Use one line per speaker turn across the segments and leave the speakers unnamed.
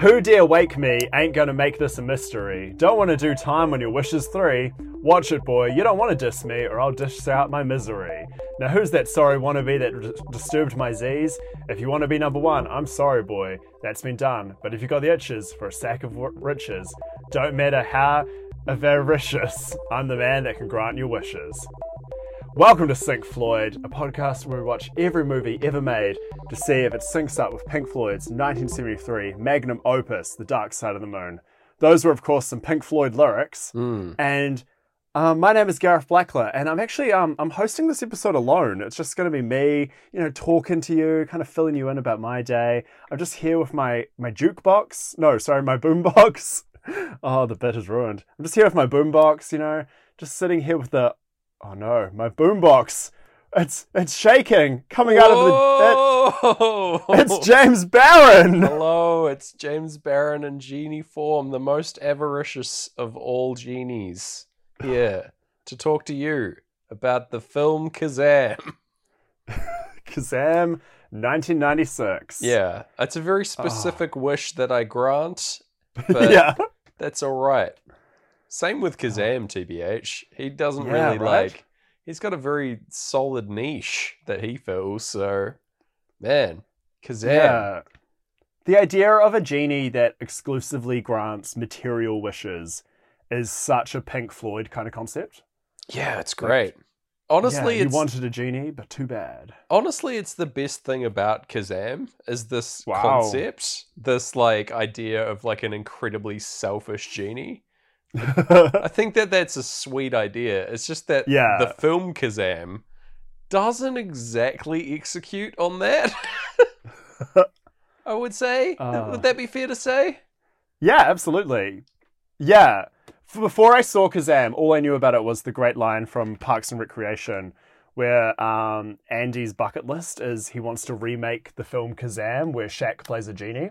Who dare wake me ain't gonna make this a mystery. Don't wanna do time when your wishes three. Watch it, boy, you don't wanna diss me, or I'll dish out my misery. Now, who's that sorry wannabe that d- disturbed my Z's? If you wanna be number one, I'm sorry, boy, that's been done. But if you got the itches for a sack of w- riches, don't matter how avaricious, I'm the man that can grant your wishes. Welcome to Sync Floyd, a podcast where we watch every movie ever made to see if it syncs up with Pink Floyd's 1973 magnum opus, The Dark Side of the Moon. Those were, of course, some Pink Floyd lyrics. And um, my name is Gareth Blackler, and I'm actually um, I'm hosting this episode alone. It's just going to be me, you know, talking to you, kind of filling you in about my day. I'm just here with my my jukebox. No, sorry, my boombox. oh, the bit is ruined. I'm just here with my boombox. You know, just sitting here with the. Oh no, my boombox. It's it's shaking, coming out of the. It, it's James Barron.
Hello, it's James Barron in genie form, the most avaricious of all genies, here to talk to you about the film Kazaam.
Kazaam, 1996.
Yeah, it's a very ah. specific wish that I grant, but
yeah.
that's all right. Same with Kazaam, TBH. He doesn't
Yeah,
really
right?
like. He's got a very solid niche that he fills. So, man, Kazaam.
Yeah. The idea of a genie that exclusively grants material wishes is such a Pink Floyd kind of concept.
Yeah, it's great. Honestly,
yeah, you wanted a genie, but too bad.
honestly it's the best thing about Kazaam is this
Wow.
concept, this like idea of like an incredibly selfish genie. I think that that's a sweet idea. It's just that
Yeah.
the film Kazaam doesn't exactly execute on that. I would say.
Uh.
would that be fair to say?
yeah, absolutely. Yeah. Before I saw Kazaam, all I knew about it was the great line from Parks and Recreation where um, Andy's bucket list is he wants to remake the film Kazaam where Shaq plays a genie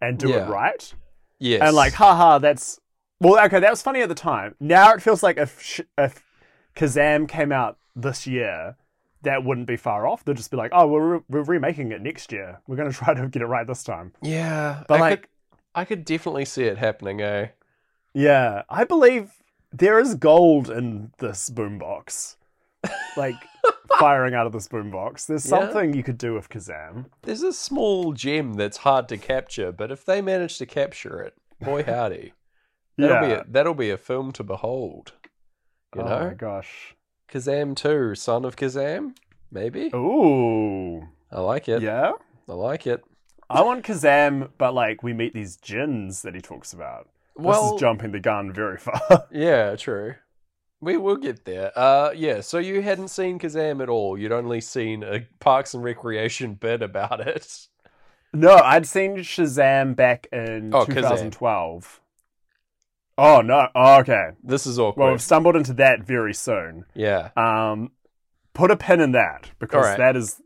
and do
Yeah.
it right.
Yes.
and like, haha, that's well, okay, that was funny at the time. Now it feels like if sh- if Kazaam came out this year, that wouldn't be far off. They'll just be like, oh, we're re- we're remaking it next year. We're gonna try to get it right this time.
Yeah.
But
I
like,
could, I could definitely see it happening, eh?
yeah, I believe there is gold in this boombox. Like firing out of this boombox. There's
Yeah.
something you could do with Kazaam.
There's a small gem that's hard to capture, but if they manage to capture it, boy howdy. That'll be a, that'll be a film to behold. You
oh my
know?
gosh.
Kazaam 2, Son of Kazaam? Maybe?
Ooh.
I like it.
Yeah.
I like it.
I want Kazaam, but like we meet these jinns that he talks about.
Well,
this is jumping the gun very far.
yeah, true. We will get there. Uh, yeah. So you hadn't seen Kazaam at all. You'd only seen a Parks and Recreation bit about it.
no, I'd seen Shazam back in
Oh, Kazaam.
2012. Oh no! Oh, okay.
This is awkward.
Well, we've stumbled into that very soon.
yeah.
Um, put a pin in that because
Alright.
that is.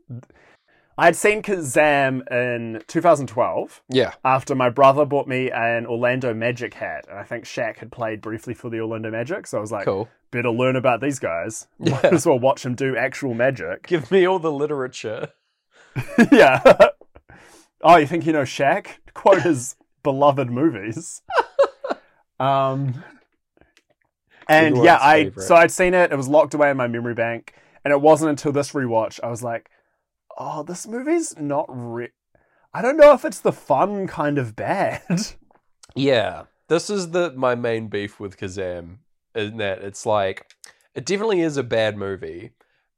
I had seen Kazaam in 2012
Yeah.
after my brother bought me an Orlando Magic hat, and I think Shaq had played briefly for the Orlando Magic, so I was like,
Cool.
better learn about these guys. Might
Yeah.
as well watch him do actual magic.
Give me all the literature.
yeah. oh, you think you know Shaq? Quote his beloved movies. Um, and yeah, I
favorite.
so I'd seen it. It was locked away in my memory bank, and it wasn't until this rewatch I was like, "Oh, this movie's not re- I don't know if it's the fun kind of bad."
Yeah, this is the my main beef with Kazaam, in that it's like it definitely is a bad movie,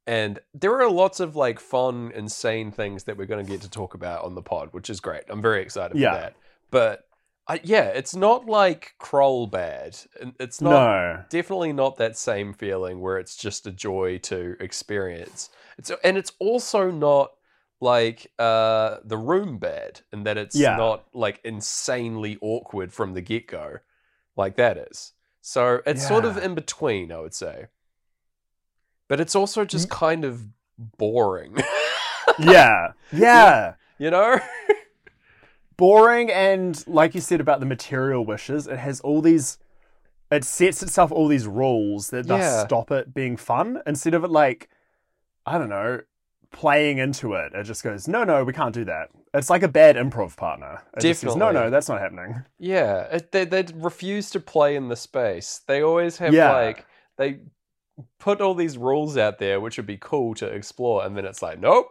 and there are lots of like fun, insane things that we're going to get to talk about on the pod, which is great. I'm very excited
Yeah.
for that. But I, yeah, it's not like Kroll bad. It's not
no.
definitely not that same feeling where it's just a joy to experience. It's and it's also not like uh the room bad in that it's
Yeah.
not like insanely awkward from the get-go like that is. So it's sort of in between, I would say. But it's also just kind of boring.
Yeah. Yeah.
you know?
boring and like you said about the material wishes it has all these it sets itself all these rules that thus
Yeah.
stop it being fun instead of it like i don't know playing into it it just goes no no we can't do that it's like a bad improv partner. It just says, no, no, that's not happening.
Yeah, it, they they refuse to play in the space. They always have
Yeah.
like they put all these rules out there, which would be cool to explore, and then it's like, nope,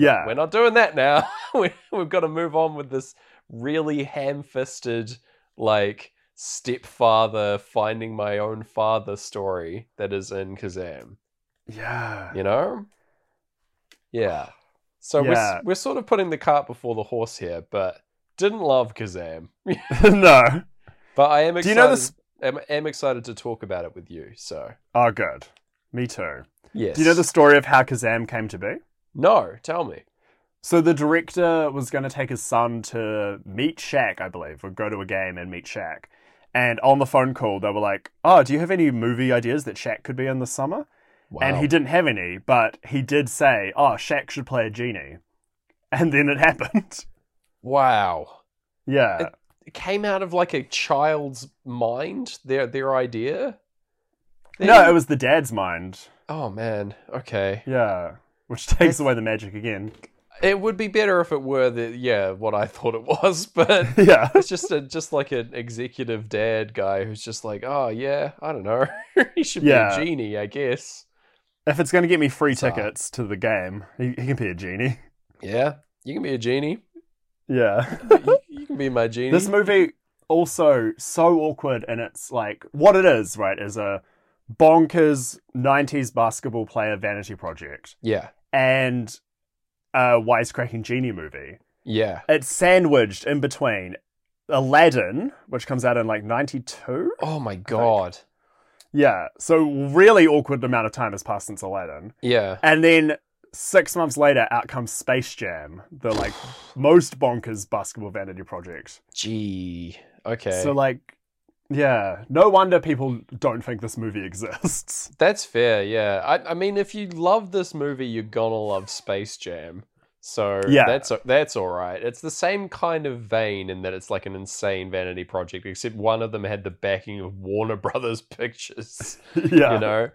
Yeah,
we're not doing that now. we, we've got to move on with this really ham-fisted, like stepfather finding my own father story that is in Kazaam.
yeah,
You know? Yeah. So
Yeah.
we're we're sort of putting the cart before the horse here, but didn't love Kazaam.
no.
But I am excited.
Do you know this?
am, am excited to talk about it with you. So
Oh, good. Me too.
yes.
Do you know the story of how Kazaam came to be?
No, tell me.
So the director was going to take his son to meet Shaq, I believe, or go to a game and meet Shaq. And on the phone call, they were like, "Oh, do you have any movie ideas that Shaq could be in this summer?"
Wow.
And he didn't have any, but he did say, "Oh, Shaq should play a genie," and then it happened.
wow.
yeah,
It- It came out of like a child's mind. Their their idea.
no, it was the dad's mind.
Oh man. Okay.
Yeah, which takes away the magic again.
It would be better if it were the yeah what I thought it was, but
yeah,
it's just a just like an executive dad guy who's just like, oh yeah, I don't know, he should
Yeah.
be a genie, I guess.
if it's going to get me free
So-
tickets to the game, he, he can be a genie.
Yeah, you can be a genie.
Yeah.
you, you can be my genie.
This movie also so awkward and it's like what it is, right, is a bonkers 90s basketball player vanity project
yeah,
and a wisecracking genie movie.
yeah.
It's sandwiched in between Aladdin, which comes out in like 92.
Oh my god.
Yeah, so really awkward amount of time has passed since Aladdin.
Yeah.
And then six months later, out comes Space Jam, the like most bonkers basketball vanity project.
Gee. Okay.
So like, yeah, no wonder people don't think this movie exists.
That's fair, yeah. I, I mean, if you love this movie, you're gonna love Space Jam. So
Yeah.
that's that's all right. It's the same kind of vein in that it's like an insane vanity project, except one of them had the backing of Warner Brothers Pictures.
yeah,
You know,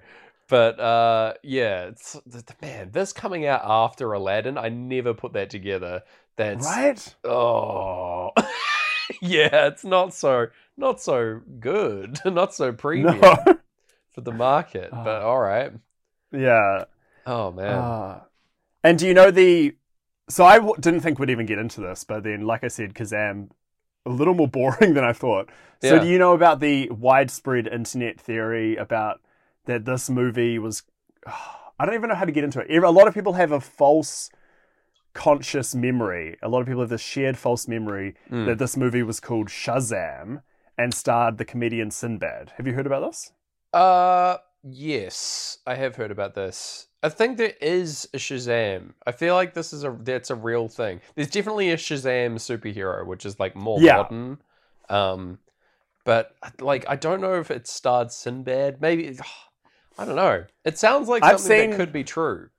but uh, yeah, it's man. This coming out after Aladdin, I never put that together. That's
right?
oh, yeah. It's not so not so good, not so premium
No,
for the market. But
Oh.
all right.
yeah.
Oh man.
Ah. and do you know the? So I w- didn't think we'd even get into this, but then, like I said, Kazaam, a little more boring than I thought. So
Yeah.
do you know about the widespread internet theory about that this movie was? I don't even know how to get into it. A lot of people have a false conscious memory. A lot of people have this shared false memory
Mm.
that this movie was called Shazam and starred the comedian Sinbad. Have you heard about this?
Uh, yes, I have heard about this. I think there is a Shazam. I feel like this is a that's a real thing. There's definitely a Shazam superhero, which is like more
Yeah.
modern. Um, but like I don't know if it starred Sinbad. Maybe I don't know. It sounds like
I've
something
seen-
that could be true.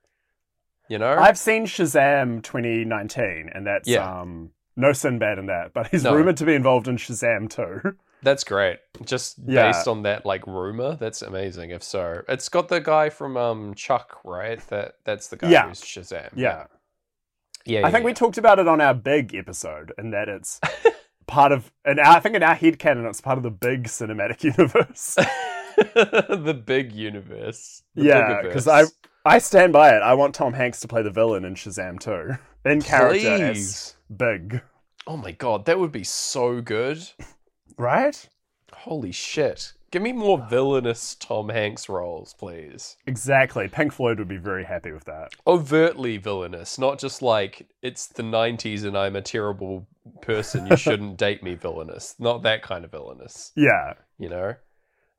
You know?
I've seen Shazam 2019, and that's
Yeah.
um, no Sinbad in that, but he's
No.
rumored to be involved in Shazam too.
That's great. Just
Yeah.
based on that like rumor, that's amazing. If so, it's got the guy from um Chuck, right? That that's the guy
Yeah.
who's Shazam.
yeah.
yeah.
I think we talked about it on our big episode, and that it's part of, and I think in our head canon, it's part of the big cinematic universe.
the big universe. The
yeah, because I I stand by it. I want Tom Hanks to play the villain in Shazam too, in character as big,
Oh my god, that would be so good.
Right?
Holy shit. Give me more villainous Tom Hanks roles, please.
Exactly. Pink Floyd would be very happy with that.
Overtly villainous, not just like it's the 90s and I'm a terrible person, you shouldn't date me villainous. Not that kind of villainous,
Yeah,
you know?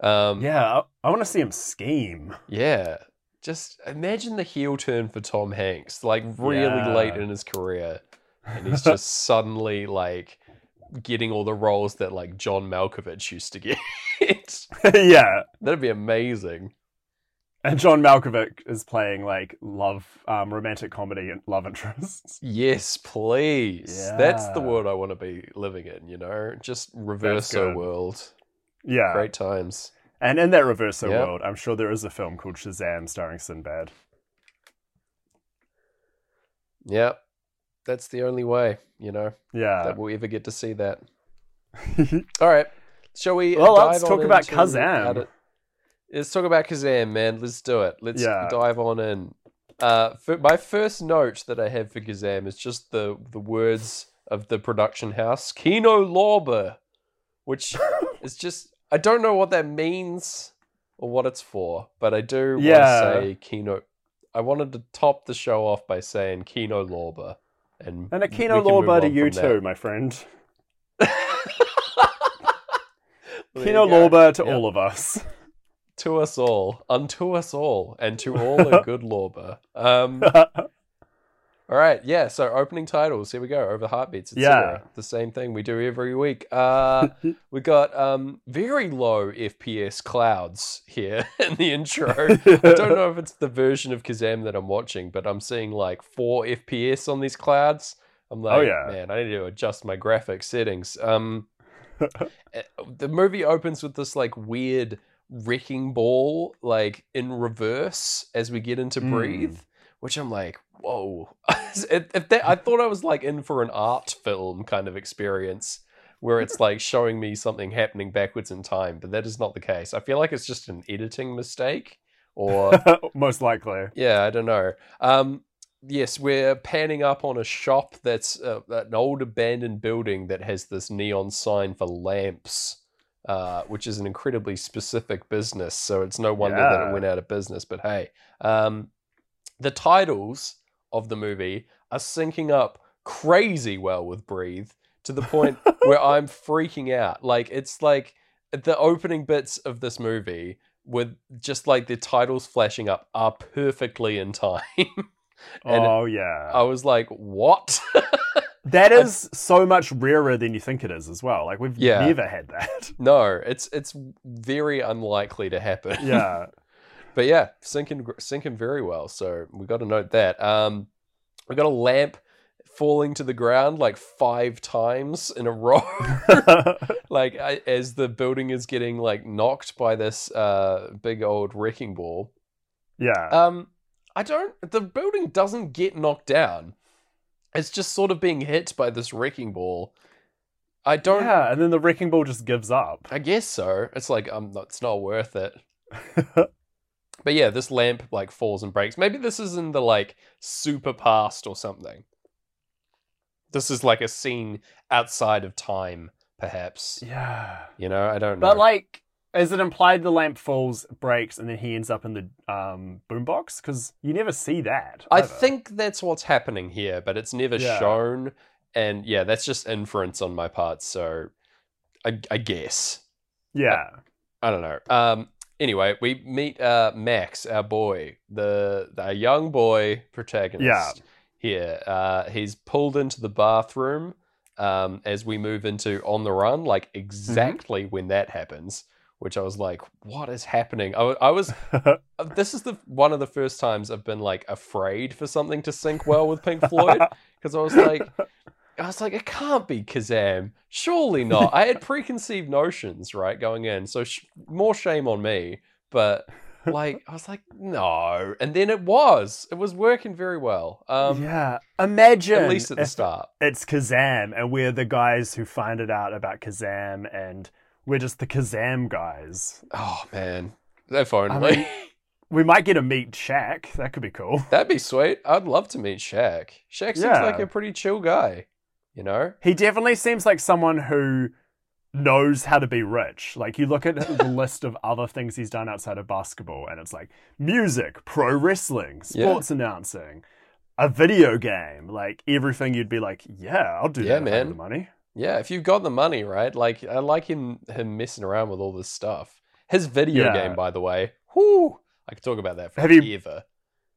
Um,
yeah. I, I want to see him scheme.
Yeah. Just imagine the heel turn for Tom Hanks, like really
Yeah.
late in his career. And he's just suddenly like getting all the roles that like John Malkovich used to get.
yeah.
That'd be amazing.
And John Malkovich is playing like love, um, romantic comedy and love interests.
Yes, please. That's the world I want to be living in, you know? Just reverso world.
Yeah.
Great times.
And in that reverso
Yep.
world, I'm sure there is a film called Shazam starring Sinbad.
Yep. That's the only way, you know,
Yeah.
that we'll ever get to see that. All right, shall we?
Well, let's talk about
Kazaam. Let's talk about Kazaam, man. Let's do it. Let's
Yeah.
dive on in. Uh, my first note that I have for Kazaam is just the the words of the production house, Kino Lorber, which is just I don't know what that means or what it's for, but I do want
Yeah.
to say Kino. I wanted to top the show off by saying Kino Lorber, and
and Kino Lorber to you too, my friend. Kino. Lorber to
Yep.
all of us.
to us all, unto us all, and to all a good Lorber. Um, all right, yeah. So opening titles. Here we go. Over heartbeats. Etc.
Yeah.
The same thing we do every week. Uh, we got um, very low FPS clouds here in the intro. I don't know if it's the version of Kazaam that I'm watching, but I'm seeing like four FPS on these clouds. I'm like,
Oh, yeah.
man, I need to adjust my graphic settings. Um, eh, the movie opens with this like weird wrecking ball, like in reverse as we get into
Mm.
breathe, which I'm like, whoa. if, if that, I thought I was like in for an art film kind of experience where it's like showing me something happening backwards in time, but that is not the case. I feel like it's just an editing mistake or
Most likely.
yeah, I don't know. Um, yes, we're panning up on a shop that's uh, an old abandoned building that has this neon sign for lamps, uh, which is an incredibly specific business. So it's no wonder that it went out of business. But hey, um, the titles of the movie are syncing up crazy well with Breathe to the point where I'm freaking out. Like it's like the opening bits of this movie with just like the titles flashing up are perfectly in time.
Oh yeah.
I was like, "What?"
that is so much rarer than you think it is as well. Like we've
Yeah.
never had that.
no, it's it's very unlikely to happen.
yeah.
But yeah, syncing syncing very well. So we got to note that. Um, we got a lamp falling to the ground like five times in a row. like I, as the building is getting like knocked by this uh big old wrecking ball.
yeah.
Um, I don't. The building doesn't get knocked down. It's just sort of being hit by this wrecking ball. I don't.
yeah, and then the wrecking ball just gives up.
I guess so. It's like um, it's not worth it. But yeah, this lamp like falls and breaks. Maybe this is in the like super past or something. This is like a scene outside of time, perhaps.
yeah.
You know, I don't know.
But like, is it implied the lamp falls, breaks, and then he ends up in the um, boombox? Because you never see that.
I think that's what's happening here, but it's never
Yeah.
shown. And yeah, that's just inference on my part. So I, I guess.
Yeah.
I don't know. Um. Anyway, we meet uh Max, our boy, the the young boy protagonist. Yeah. Here, uh, he's pulled into the bathroom. Um, as we move into on the run, like exactly when that happens, which I was like, "What is happening?" I, I was. uh, this is the one of the first times I've been like afraid for something to sync well with Pink Floyd because I was like, I was like, it can't be Kazaam. Surely not. I had preconceived notions, right, going in. So sh- more shame on me. But like, I was like, no. And then it was. It was working very well. Um,
yeah. Imagine
At least at the start.
it's Kazaam, and we're the guys who find it out about Kazaam, and we're just the Kazaam guys.
Oh man, if only.
mean- We might get to meet Shaq. That could be cool.
That'd be sweet. I'd love to meet Shaq. Shaq seems
Yeah.
like a pretty chill guy. You know?
He definitely seems like someone who knows how to be rich. Like you look at the list of other things he's done outside of basketball, and it's like music, pro wrestling,
Yeah.
sports announcing, a video game, like everything. You'd be like, yeah, I'll do
Yeah,
that.
man.
The money.
Yeah, if you've got the money, right? Like I like him him messing around with all this stuff. His video
Yeah.
game, by the way. Whoo! I could talk about that
Have you-
forever.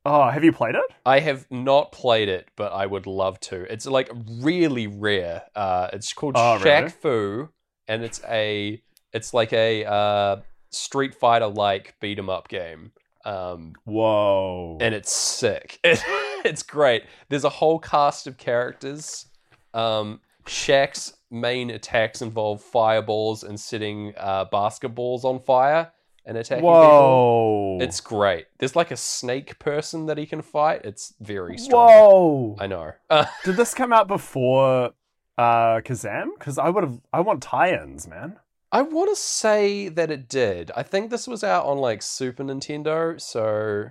Oh, have you played it?
I have not played it, but I would love to. It's like really rare. Uh, it's called
Oh,
Shaq
really?
Fu, and it's a it's like a uh, Street Fighter like beat 'em up game. Um,
Whoa.
and it's sick. it's great. There's a whole cast of characters. Um, Shaq's main attacks involve fireballs and setting uh, basketballs on fire. And attacking people.
Whoa.
It's great. There's like a snake person that he can fight. It's very strong.
Whoa.
I know. Uh,
Did this come out before uh Kazaam? Because I would have I want tie-ins, man.
I want to say that it did. I think this was out on like Super Nintendo, so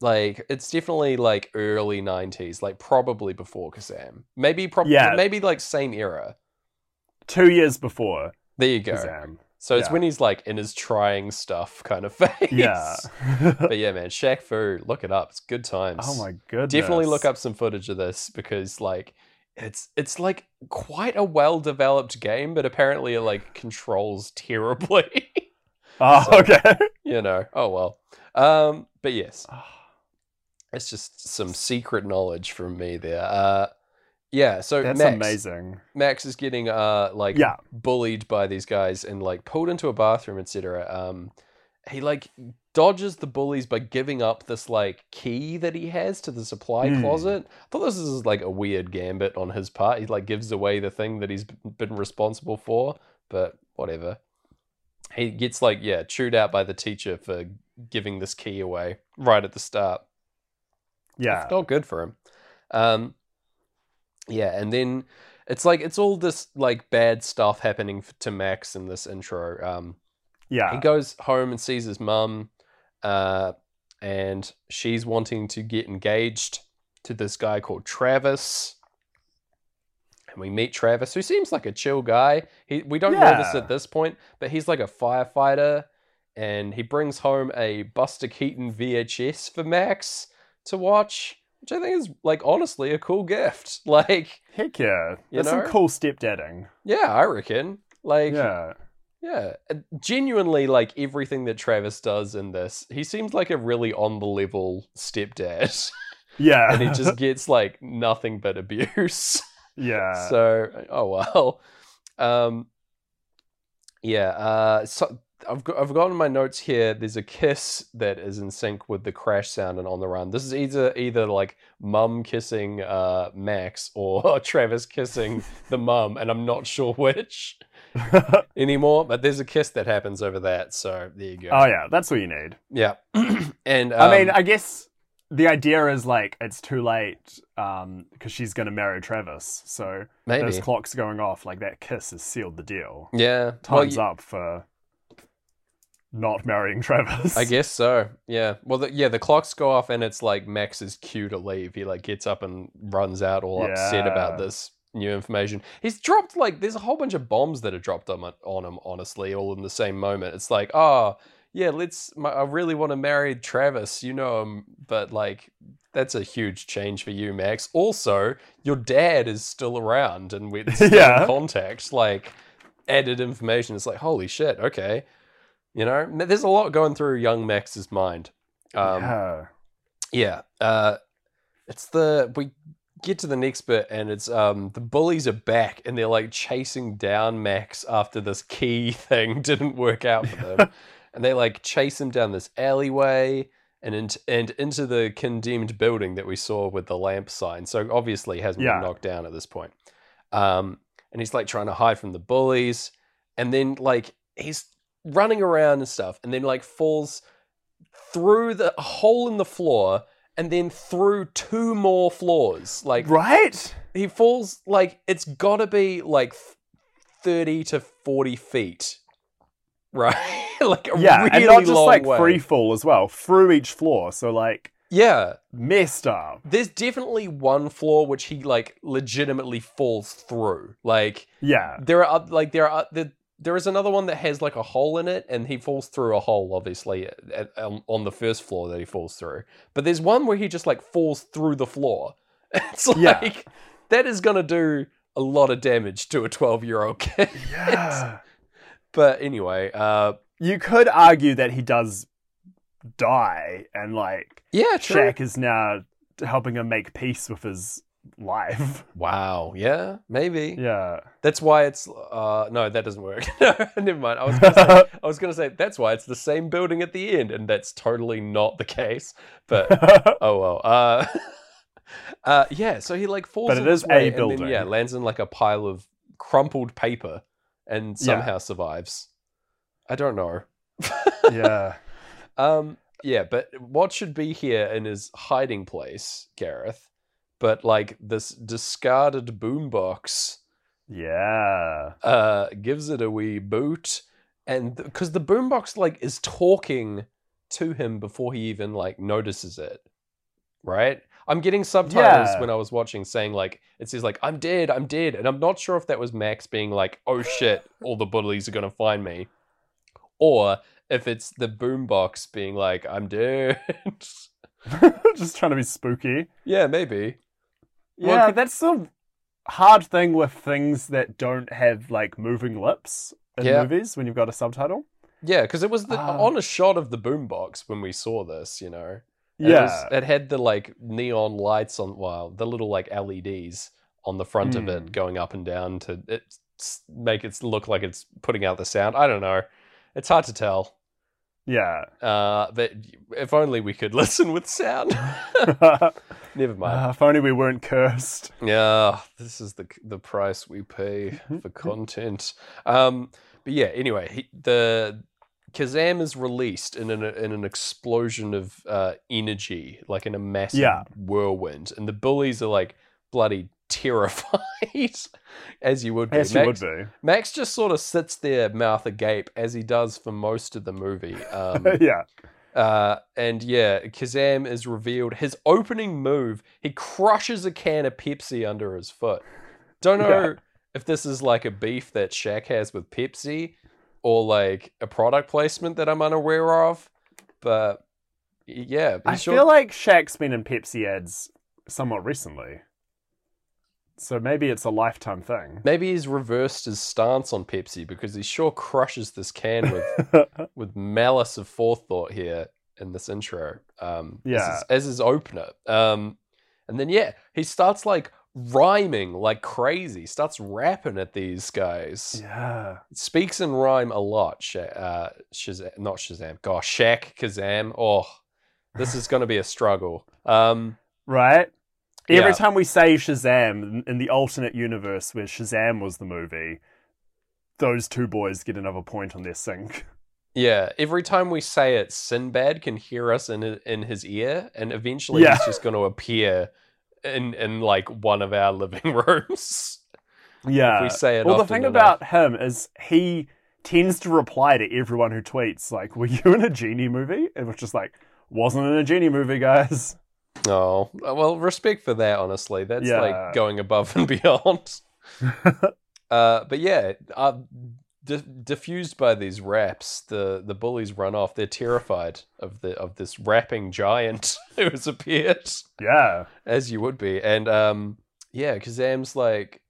like it's definitely like early 90s, like probably before Kazaam. Maybe probably
Yeah.
maybe like same era.
Two years before
There you go.
Kazaam.
So it's
Yeah.
when he's like in his trying stuff kind of phase.
Yeah.
but yeah, man, Shaq Fu, look it up. It's good times.
oh my goodness.
Definitely look up some footage of this because like it's it's like quite a well developed game, but apparently it like controls terribly.
Oh,
So-
okay.
you know. Oh well. Um, but yes, it's just some secret knowledge from me there. Uh, yeah. So
That's
Max,
amazing.
Max is getting uh like
Yeah.
bullied by these guys and like pulled into a bathroom, etc. Um, he like dodges the bullies by giving up this like key that he has to the supply
Hmm.
closet. I thought this is like a weird gambit on his part. He like gives away the thing that he's been responsible for, but whatever. He gets like yeah chewed out by the teacher for giving this key away right at the start.
Yeah.
It's not good for him. Um, yeah, and then it's like it's all this like bad stuff happening to Max in this intro. Um,
Yeah.
he goes home and sees his mum, uh, and she's wanting to get engaged to this guy called Travis. And we meet Travis, who seems like a chill guy. He we don't know this at this point, but he's like a firefighter, and he brings home a Buster Keaton VHS for Max to watch, which I think is like honestly a cool gift. Like,
Heck yeah.
You
That's some
know?
cool stepdadding.
yeah, I reckon. Like,
Yeah.
yeah, genuinely, like everything that Travis does in this, he seems like a really on the level stepdad,
Yeah.
and he just gets like nothing but abuse.
yeah.
so, oh well. Um, yeah. Uh, so I've got I've got in my notes here. There's a kiss that is in sync with the crash sound and on the run. This is either either like mum kissing uh Max or Travis kissing the mum, and I'm not sure which anymore. But there's a kiss that happens over that. So there you go.
oh yeah, that's what you need.
Yeah. and
I mean,
um,
I guess the idea is like it's too late um because she's gonna marry Travis. So
maybe.
those clocks going off, like that kiss has sealed the deal.
Yeah. Well,
Time's
y-
up for not marrying Travis.
I guess so. Yeah. Well, the, yeah, the clocks go off, and it's like Max's cue to leave. He like gets up and runs out, all upset about this new information. He's dropped like there's a whole bunch of bombs that are dropped on, on him. Honestly, all in the same moment. It's like, oh yeah, let's. My, I really want to marry Travis. You know him, but like. That's a huge change for you, Max. Also, your dad is still around and we're still
Yeah.
in contact. Like, added information. It's like, holy shit, okay. You know, there's a lot going through young Max's mind. Um,
yeah.
yeah. Uh, it's the we get to the next bit, and it's um the bullies are back, and they're like chasing down Max after this key thing didn't work out for them, and they like chase him down this alleyway. And into, and into the condemned building that we saw with the lamp sign. So obviously he hasn't
Yeah.
been knocked down at this point. Um, and he's like trying to hide from the bullies. And then like he's running around and stuff, and then like falls through the hole in the floor and then through two more floors. Like
Right?
he falls like it's got to be like 30 to 40 feet. Right? like
Yeah,
really
and not just like
way.
free fall as well, through each floor. So like
Yeah.
messed up.
There's definitely one floor which he like legitimately falls through. Like
Yeah.
there are like there are there, there is another one that has like a hole in it and he falls through a hole obviously at, um, on the first floor that he falls through but there's one where he just like falls through the floor it's like
Yeah.
that is gonna do a lot of damage to a 12 year old kid
Yeah.
but anyway uh
you could argue that he does die and like
yeah true.
Shaq is now helping him make peace with his life.
wow yeah maybe
Yeah.
that's why it's uh no that doesn't work no never mind i was gonna say I was gonna say that's why it's the same building at the end, and that's totally not the case. But oh well. Uh, uh, yeah. So he like falls.
But
in
it
this
is a building.
Then, yeah, lands in like a pile of crumpled paper, and
Yeah.
somehow survives. I don't know.
yeah.
Um, yeah, but what should be here in his hiding place, Gareth? But like this discarded boombox
Yeah.
uh, gives it a wee boot, and because the boombox like is talking to him before he even like notices it, right? I'm getting subtitles
Yeah.
when I was watching saying like it says like I'm dead, I'm dead, and I'm not sure if that was Max being like, oh shit, all the bullies are gonna find me, or if it's the boombox being like I'm dead.
Just trying to be spooky.
yeah, maybe. Well,
Yeah,
could-
that's the hard thing with things that don't have like moving lips in
Yeah.
movies when you've got a subtitle.
Yeah, because it was the,
Ah.
on a shot of the boombox when we saw this, you know. And It,
Yeah.
was- it had the like neon lights on, well, the little like LEDs on the front of it
Mm.
going up and down to it make it look like it's putting out the sound. I don't know. It's hard to tell.
yeah.
Uh, but if only we could listen with sound. Never mind.
Ah, if only we weren't cursed.
Yeah, this is the the price we pay for content. Um, but yeah, anyway, he, the Kazaam is released in an in an explosion of uh, energy, like in a massive
Yeah.
whirlwind, and the bullies are like bloody terrified, as you would be.
Yes, you would
Max,
be.
Max just sort of sits there, mouth agape, as he does for most of the movie. Um,
yeah.
Uh, and yeah, Kazaam is revealed. His opening move, he crushes a can of Pepsi under his foot. Don't know
Yeah.
if this is like a beef that Shaq has with Pepsi or like a product placement that I'm unaware of, but yeah,
I
sure-
feel like Shaq's been in Pepsi ads somewhat recently. So maybe it's a lifetime thing.
maybe he's reversed his stance on Pepsi because he sure crushes this can with with malice of forethought here in this intro. Um, as
Yeah.
his, as his opener. Um, and then yeah, he starts like rhyming like crazy. Starts rapping at these guys.
yeah.
Speaks in rhyme a lot. Sha- uh, Shazam, not Shazam. Gosh, Shaq Kazaam. Oh, this is going to be a struggle. Um,
Right? Every
Yeah.
time we say Shazam in the alternate universe where Shazam was the movie, those two boys get another point on their sync.
yeah, every time we say it, Sinbad can hear us in his, in his ear, and eventually
Yeah.
he's just going to appear in in like one of our living rooms.
Yeah.
we say it
well, the thing
enough.
about him is he tends to reply to everyone who tweets, like, were you in a genie movie? And was just like, wasn't in a genie movie, guys.
Oh, well, respect for that, honestly. That's
Yeah.
like going above and beyond. uh, but yeah, uh, di- diffused by these raps, the, the bullies run off. They're terrified of the of this rapping giant who has appeared,
Yeah.
as you would be. And um, yeah, Kazaam's like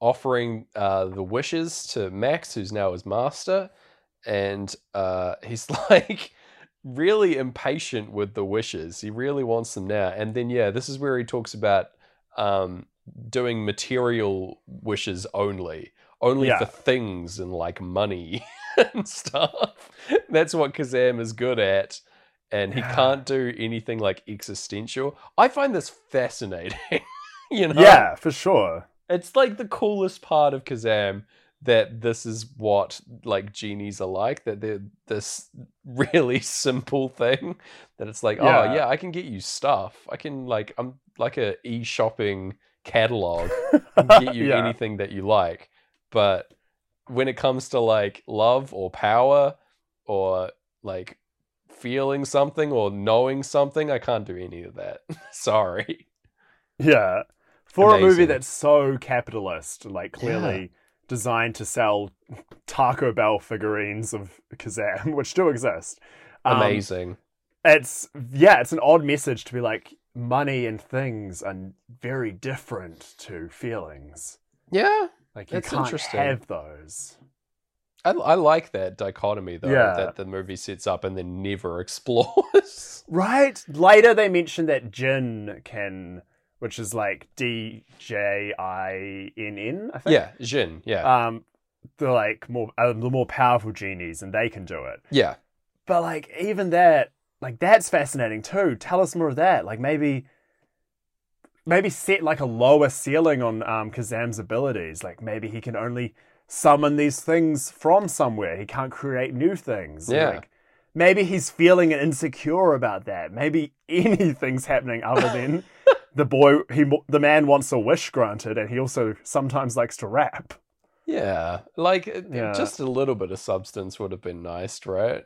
offering uh, the wishes to Max, who's now his master, and uh, he's like really impatient with the wishes. He really wants them now. And then yeah, this is where he talks about um, doing material wishes only, only
Yeah.
for things and like money and stuff. That's what Kazaam is good at. And he
Yeah.
can't do anything like existential. I find this fascinating. you know,
Yeah, for sure.
it's like the coolest part of Kazaam that this is what like genies are like that they're this really simple thing that it's like oh
Yeah.
yeah I can get you stuff. I can like I'm like a e-shopping catalog. And get you
Yeah.
anything that you like. But when it comes to like love or power or like feeling something or knowing something I can't do any of that. Sorry.
Yeah. For a movie that's so capitalist, like clearly designed to sell Taco Bell figurines of Kazaam, which do exist. Um,
amazing
It's yeah, it's an odd message to be like money and things are very different to feelings.
yeah
Like you can't
interesting.
have those.
I, I like that dichotomy though
Yeah.
that the movie sets up and then never explores.
Right? Later they mention that Jin can which is like D J I N N, I think.
yeah, Jin. Yeah,
Um the like more uh, the more powerful genies and they can do it.
yeah,
But like even that, like that's fascinating too. Tell us more of that. Like maybe maybe set like a lower ceiling on um Kazaam's abilities. Like maybe he can only summon these things from somewhere. He can't create new things.
Yeah.
Like maybe he's feeling insecure about that. Maybe anything's happening other than the boy. He the man wants a wish granted, and he also sometimes likes to rap.
Yeah, like uh,
Yeah.
just a little bit of substance would have been nice, right?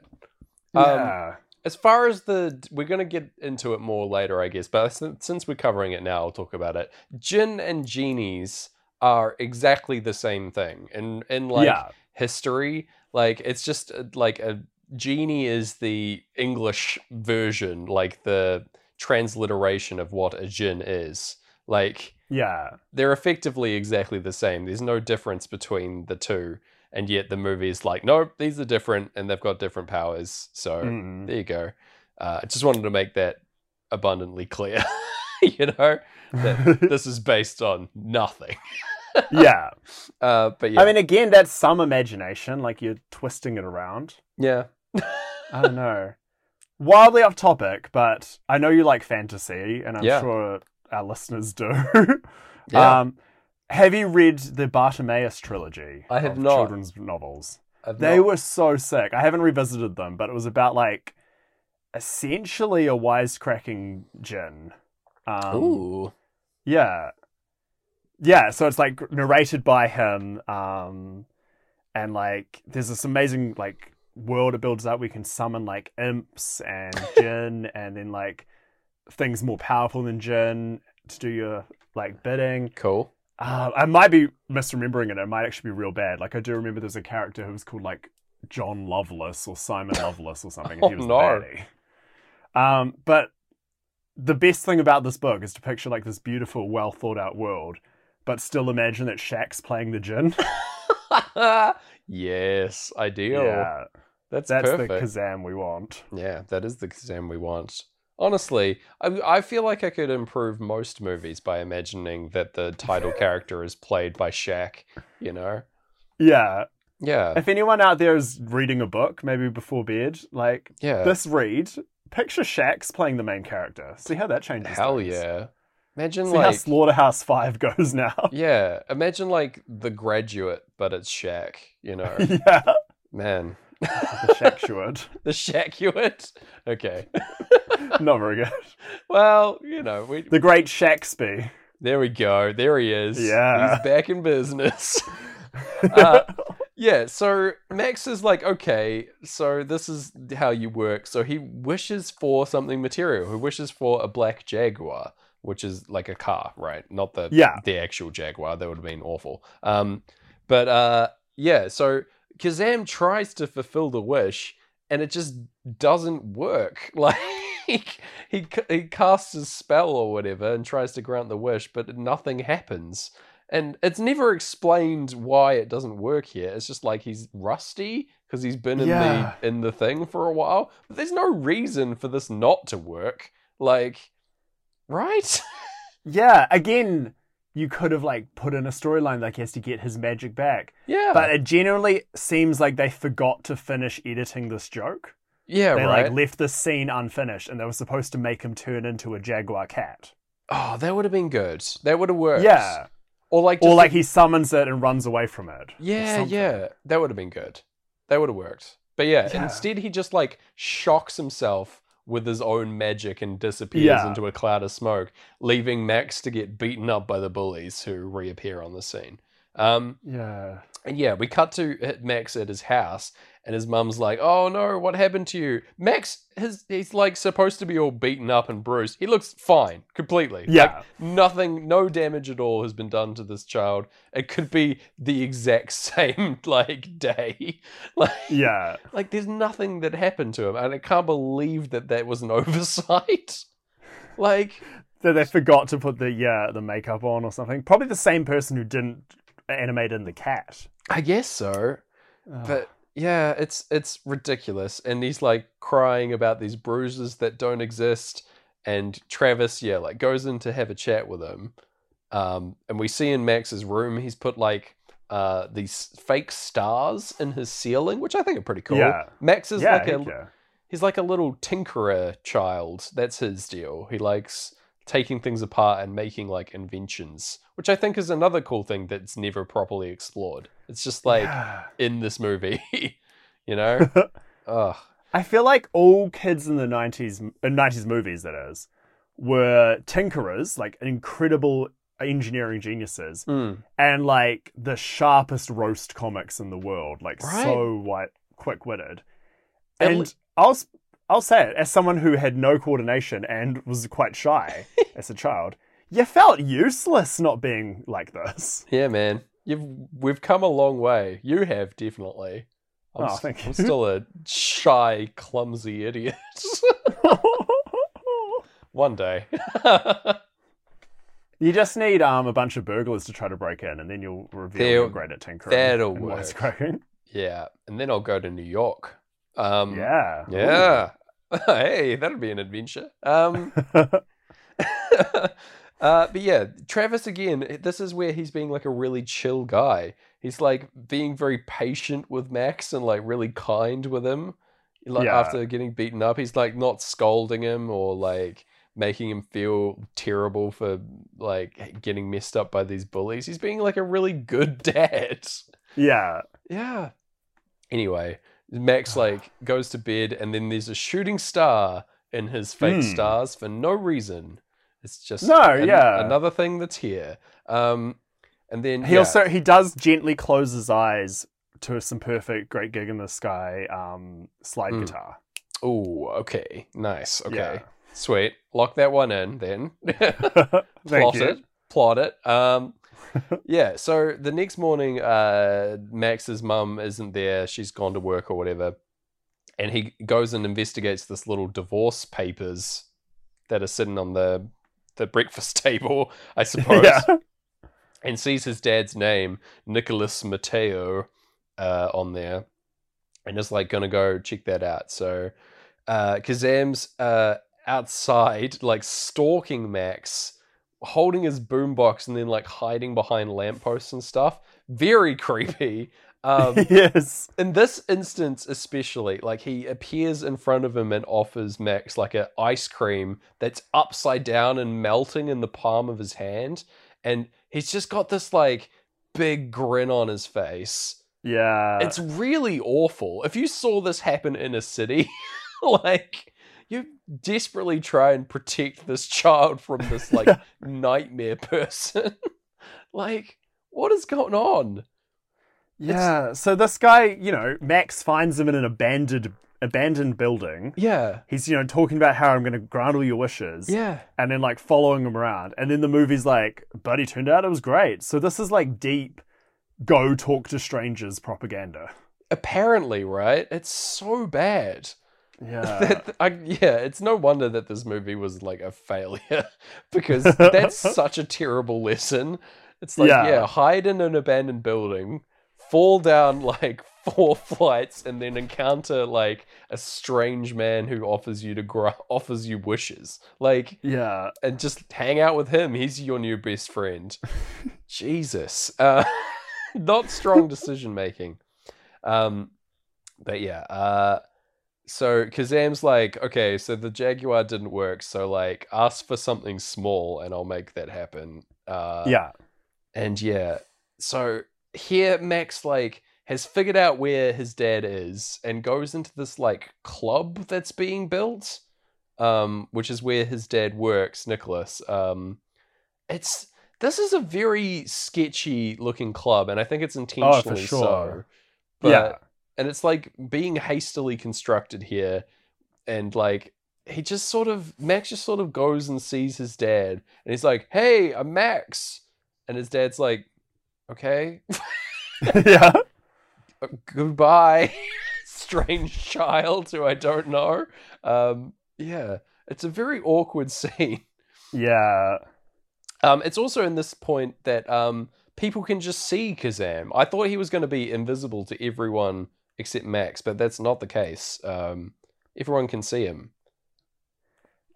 Um,
Yeah,
As far as the, we're going to get into it more later, I guess. But since, we're covering it now, I'll talk about it. Jinn and genies are exactly the same thing, in in like
yeah,
history. Like it's just uh, like a genie is the English version, like the transliteration of what a jinn is. Like
yeah,
they're effectively exactly the same. There's no difference between the two, and yet the movie is like, nope, these are different, and they've got different powers. So
Mm.
there you go. Uh, I just wanted to make that abundantly clear. you know that this is based on nothing.
yeah.
Uh, but yeah,
I mean, again, that's some imagination. Like you're twisting it around.
yeah,
I don't know. Wildly off topic, but I know you like fantasy, and I'm
Yeah.
sure our listeners do.
yeah.
Um, have you read the Bartimaeus trilogy?
I have not.
Children's novels.
I've
They
not-
were so sick. I haven't revisited them, but it was about like essentially a wisecracking djinn. Um,
Ooh,
yeah. Yeah, so it's like narrated by him, um, and like there's this amazing like world it builds up. We can summon like imps and jinn, and then like things more powerful than jinn to do your like bidding.
cool.
Uh, I might be misremembering it. It might actually be real bad. Like I do remember there's a character who was called like John Lovelace or Simon Lovelace or something, and he
Oh,
was
no.
the baddie. Um, but the best thing about this book is to picture like this beautiful, well thought out world, but still imagine that Shaq's playing the djinn.
yes, ideal.
Yeah,
That's,
that's
perfect.
the Kazaam we want.
Yeah, that is the Kazaam we want. Honestly, I, I feel like I could improve most movies by imagining that the title character is played by Shaq, you know?
Yeah.
Yeah,
If anyone out there is reading a book, maybe before bed, like
yeah.
this read, picture Shaq's playing the main character. See how that changes.
Hell
things.
yeah. Imagine
See how
like
Slaughterhouse Five goes now.
Yeah, imagine like The Graduate but it's Shaq, you know.
yeah,
Man.
The Shaq
the Shacuit. Okay.
Not very good.
Well, you know, we
The Great Shakespeare.
there we go. There he is.
Yeah.
He's back in business. Uh, Yeah, so Max is like, okay, so this is how you work. So he wishes for something material. He wishes for a black Jaguar, which is like a car, right? Not the
Yeah.
the actual Jaguar. That would have been awful. Um, but uh, yeah, so Kazaam tries to fulfill the wish, and it just doesn't work. Like he he casts his spell or whatever and tries to grant the wish, but nothing happens. And it's never explained why it doesn't work here. It's just like he's rusty because he's been in
Yeah.
the in the thing for a while. But there's no reason for this not to work. Like, right?
yeah, again, you could have like put in a storyline like he has to get his magic back.
yeah.
But it generally seems like they forgot to finish editing this joke.
yeah,
they
right.
like left the scene unfinished and they were supposed to make him turn into a jaguar cat.
oh, that would have been good. That would have worked.
Yeah.
Or like,
Or like he summons it and runs away from it.
Yeah, yeah, that would have been good. That would have worked. But yeah,
Yeah.
instead he just like shocks himself with his own magic and disappears
Yeah.
into a cloud of smoke, leaving Max to get beaten up by the bullies who reappear on the scene. Um,
Yeah.
and yeah, we cut to Max at his house, and his mum's like, "Oh no, what happened to you?" Max, his he's like supposed to be all beaten up and bruised. He looks fine, completely.
Yeah.
Like, nothing, no damage at all has been done to this child. It could be the exact same like day. Like,
Yeah.
like there's nothing that happened to him, and I can't believe that that was an oversight. like,
That they forgot to put the yeah, the makeup on or something. Probably the same person who didn't animate in the cat.
I guess so.
Ugh.
But yeah, it's it's ridiculous. And he's like crying about these bruises that don't exist. And Travis, yeah, like goes in to have a chat with him. Um, and we see in Max's room, he's put like uh, these fake stars in his ceiling, which I think are pretty cool.
Yeah.
Max is
yeah,
like a
yeah.
he's like a little tinkerer child. That's his deal. He likes taking things apart and making like inventions, which I think is another cool thing that's never properly explored. It's just like
Yeah.
in this movie, you know? Ugh.
I feel like all kids in the 90s, in 90s movies, that is, were tinkerers, like incredible engineering geniuses,
Mm.
and like the sharpest roast comics in the world, like
Right.
so white, quick witted.
And
And I'll I'll say it as someone who had no coordination and was quite shy as a child. You felt useless not being like this.
Yeah, man. You've we've come a long way. You have definitely. I'm,
Oh, thank
I'm still a shy, clumsy idiot. One day.
you just need um a bunch of burglars to try to break in, and then you'll reveal
They'll-
you're great at tinkering.
that'll work. yeah, and then I'll go to New York. Um,
Yeah.
Yeah. hey, that'd be an adventure. Um, uh, but yeah, Travis again. This is where he's being like a really chill guy. He's like being very patient with Max and like really kind with him. Like
Yeah.
after getting beaten up, he's like not scolding him or like making him feel terrible for like getting messed up by these bullies. He's being like a really good dad.
yeah.
Yeah. Anyway, Max like goes to bed, and then there's a shooting star in his fake
Hmm.
stars for no reason. It's just
No,
an-
yeah.
another thing that's here. Um, and then
He
yeah,
also he does gently close his eyes to some perfect "Great Gig in the Sky" um, slide
Mm.
guitar.
oh, okay, nice, okay,
Yeah.
sweet. Lock that one in then.
Thank
plot
you.
it, plot it. Um, yeah. So the next morning, uh, Max's mum isn't there. She's gone to work or whatever, and he goes and investigates this little divorce papers that are sitting on the the breakfast table, I suppose,
Yeah.
and sees his dad's name, Nicholas Mateo, uh, on there, and is like gonna go check that out. So, uh, Kazaam's uh outside, like stalking Max, holding his boombox and then like hiding behind lampposts and stuff. Very creepy. Um,
yes.
in this instance, especially, like he appears in front of him and offers Max like an ice cream that's upside down and melting in the palm of his hand, and he's just got this like big grin on his face.
Yeah.
It's really awful. If you saw this happen in a city, like desperately try and protect this child from this like nightmare person. like, what is going on?
yeah. So this guy, you know, Max finds him in an abandoned abandoned building.
Yeah,
He's, you know, talking about how I'm going to grant all your wishes.
yeah,
and then like following him around. And then the movie's like, buddy, turned out it was great. So this is like deep go talk to strangers propaganda.
apparently, right? It's so bad.
Yeah.
I, yeah, it's no wonder that this movie was like a failure because that's such a terrible lesson. It's like,
Yeah.
yeah. hide in an abandoned building, fall down like four flights, and then encounter like a strange man who offers you to gra- offers you wishes, like,
yeah.
and just hang out with him. He's your new best friend. Jesus, uh, not strong decision making. Um, but yeah, uh, so Kazaam's like, okay, so the Jaguar didn't work, so like ask for something small and I'll make that happen. Uh,
yeah.
and yeah, so here Max like has figured out where his dad is and goes into this like club that's being built, um, which is where his dad works, Nicholas. Um, it's this is a very sketchy looking club, and I think it's intentionally so.
sure.
But
yeah.
And it's like being hastily constructed here and like he just sort of max just sort of goes and sees his dad and he's like hey i'm max and his dad's like okay
yeah.
uh, goodbye strange child who i don't know um yeah it's a very awkward scene
Yeah.
Um, it's also in this point that um, people can just see Kazaam. I thought he was going to be invisible to everyone except Max, but that's not the case. Um, everyone can see him.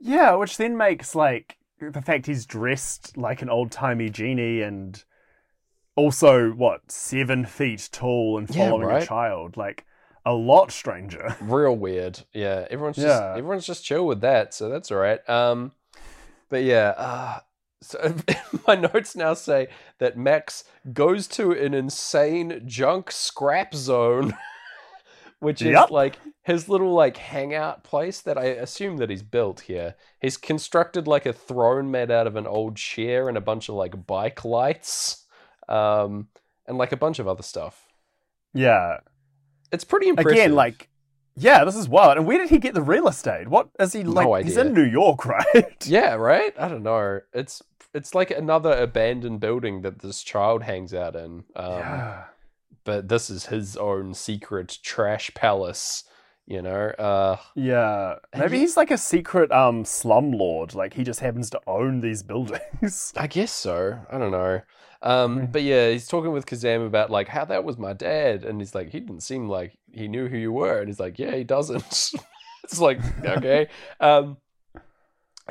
Yeah, which then makes like the fact he's dressed like an old timey genie and also what seven feet tall and
Yeah,
following
right.
a child like a lot stranger.
Real weird. Yeah, everyone's just
Yeah.
everyone's just chill with that, so that's all right. Um, but yeah, uh, so my notes now say that Max goes to an insane junk scrap zone, which is
Yep.
like his little like hangout place that I assume that he's built here. He's constructed like a throne made out of an old chair and a bunch of like bike lights, um, and like a bunch of other stuff.
Yeah.
It's pretty impressive.
Again, like, yeah, this is wild. And where did he get the real estate? What is he like?
No
He's in New York, right?
yeah, right. I don't know. It's it's like another abandoned building that this child hangs out in. Um,
yeah.
But this is his own secret trash palace. You know, uh,
Yeah. Maybe
he-
he's like a secret um slumlord. Like he just happens to own these buildings.
I guess so. I don't know. Um, but yeah, he's talking with Kazaam about like how that was my dad, and he's like, he didn't seem like he knew who you were, and he's like, yeah, he doesn't. it's like okay. Um,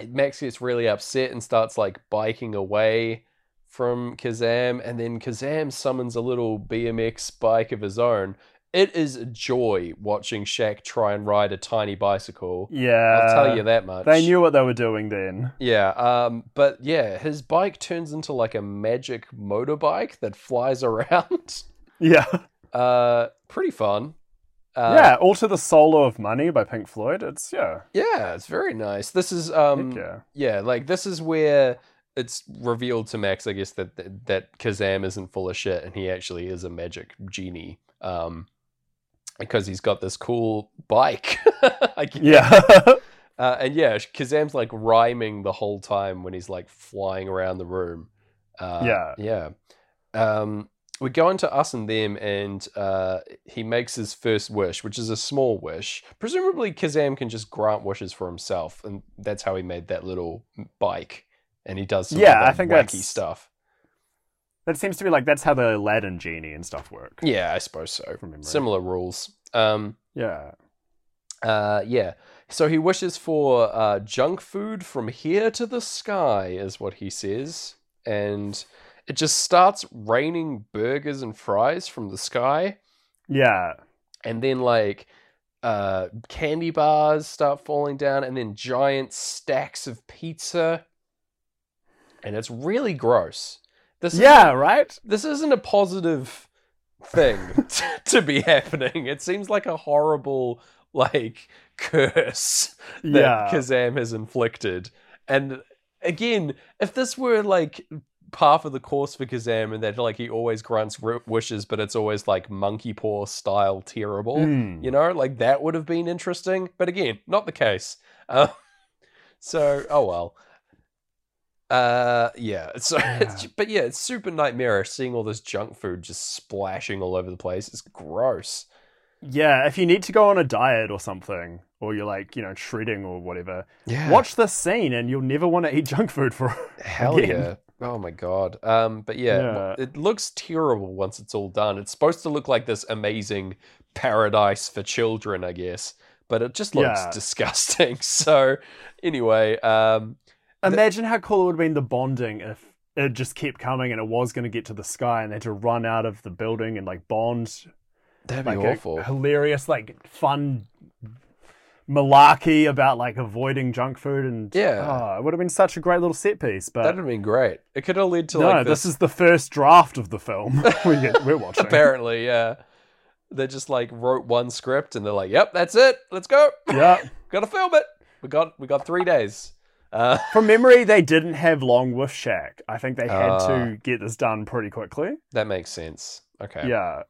Max gets really upset and starts like biking away from Kazaam, and then Kazaam summons a little BMX bike of his own. It is a joy watching Shaq try and ride a tiny bicycle.
yeah.
I'll tell you that much.
They knew what they were doing then.
Yeah, um, but yeah, his bike turns into like a magic motorbike that flies around.
Yeah.
Uh, pretty fun. Uh,
yeah. All to the solo of money by Pink Floyd. It's yeah.
yeah, it's very nice. This is um,
Heck yeah.
yeah, like this is where it's revealed to Max, I guess, that that, that Kazaam isn't full of shit and he actually is a magic genie. Um, because he's got this cool bike.
Yeah.
Uh, and yeah, Kazaam's like rhyming the whole time when he's like flying around the room. Uh,
Yeah.
Yeah. Um, we go into us and them, and uh, he makes his first wish, which is a small wish. Presumably, Kazaam can just grant wishes for himself, and that's how he made that little bike. And he does some
Yeah, I think
wacky stuff.
that seems to be like that's how the Aladdin genie and stuff work.
Yeah, I suppose so. Similar rules. Um,
Yeah.
Uh, yeah. So he wishes for uh, junk food from here to the sky, is what he says. And it just starts raining burgers and fries from the sky.
Yeah.
And then, like, uh, candy bars start falling down, and then giant stacks of pizza. And it's really gross. This
Yeah. Right.
this isn't a positive thing to be happening. It seems like a horrible like curse that
Yeah.
Kazaam has inflicted. And again, if this were like par for the course for Kazaam and that like he always grants ri- wishes, but it's always like monkey paw style terrible,
Mm.
you know, like that would have been interesting. But again, not the case. Uh, so, oh well. Uh, yeah. So, it's, but yeah, it's super nightmarish seeing all this junk food just splashing all over the place. It's gross.
Yeah. If you need to go on a diet or something, or you're like you know shredding or whatever,
Yeah.
watch this scene and you'll never want to eat junk food for.
Hell
again.
yeah. Oh my god. Um, but yeah,
Yeah.
it looks terrible once it's all done. It's supposed to look like this amazing paradise for children, I guess, but it just looks
Yeah.
disgusting. So, anyway, um,
Imagine how cool it would have been the bonding if it just kept coming and it was going to get to the sky and they had to run out of the building and like bond
that'd be
like
awful.
hilarious like fun malarkey about like avoiding junk food and
Yeah.
oh, it would have been such a great little set piece but
That'd have been great. It could have led to like
no
like
this is the first draft of the film we get, we're watching
apparently, yeah. They just like wrote one script and they're like, "Yep, that's it. Let's go.
yeah
Got to film it. We got we got three days." Uh,
from memory they didn't have long with Shaq I think they had
Ah.
to get this done pretty quickly
that makes sense. Okay.
yeah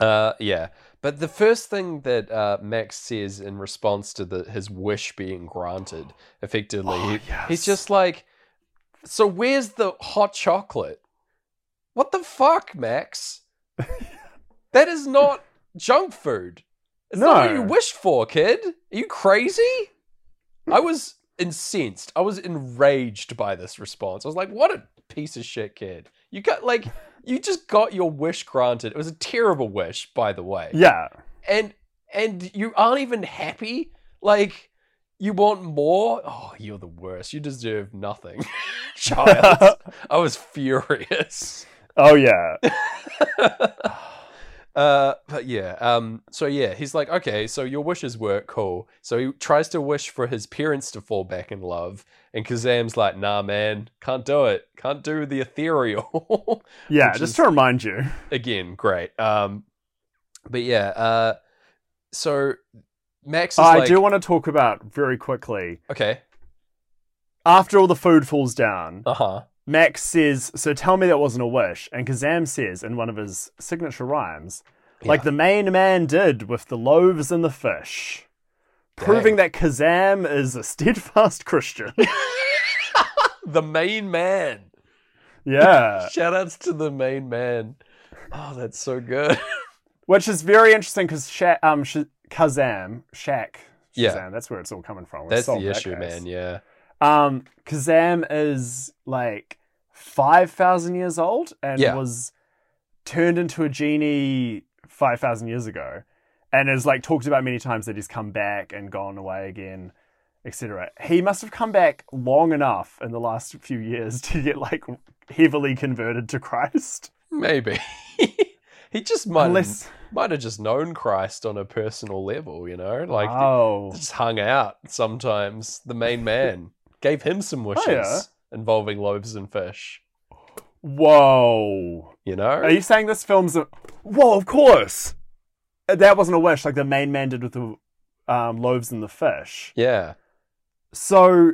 Uh, yeah. But the first thing that uh, Max says in response to the his wish being granted, effectively,
Oh, yes.
he's just like, "So where's the hot chocolate? What the fuck, Max? that is not junk food. It's not what you
No.
wished for, kid. Are you crazy?" I was incensed. I was enraged by this response. I was like, "What a piece of shit, kid! You got like." You just got your wish granted. It was a terrible wish, by the way.
yeah
And and you aren't even happy. Like you want more. Oh, you're the worst. You deserve nothing, child. I was furious.
oh yeah
Uh, but yeah, um, so yeah, he's like, okay, so your wishes work, cool. So he tries to wish for his parents to fall back in love, and Kazaam's like, nah, man, can't do it. Can't do the ethereal.
yeah just
is-
to remind you
again great um but yeah uh so Max is
I
like,
do want to talk about very quickly.
okay,
After all the food falls down,
uh huh,
Max says, "So tell me that wasn't a wish." And Kazaam says in one of his signature rhymes, like
Yeah.
the main man did with the loaves and the fish, proving that Kazaam is a steadfast Christian.
the main man.
yeah,
Shout outs to the main man. Oh, that's so good.
which is very interesting because Sha- um Sh- Kazaam Shaq.
Yeah.
That's where it's all coming from.
That's the issue, man. Yeah.
Um, Kazaam is like five thousand years old and
Yeah.
was turned into a genie five thousand years ago, and is like talked about many times that he's come back and gone away again, etc. He must have come back long enough in the last few years to get like heavily converted to Christ.
Maybe. he just might
Unless,
might have just known Christ on a personal level, you know? Like just hung out sometimes. The main man gave him some wishes
Oh, yeah.
involving loaves and fish.
whoa.
You know?
Are you saying this film's a? Whoa, of course. That wasn't a wish like the main man did with the um, loaves and the fish.
yeah.
So,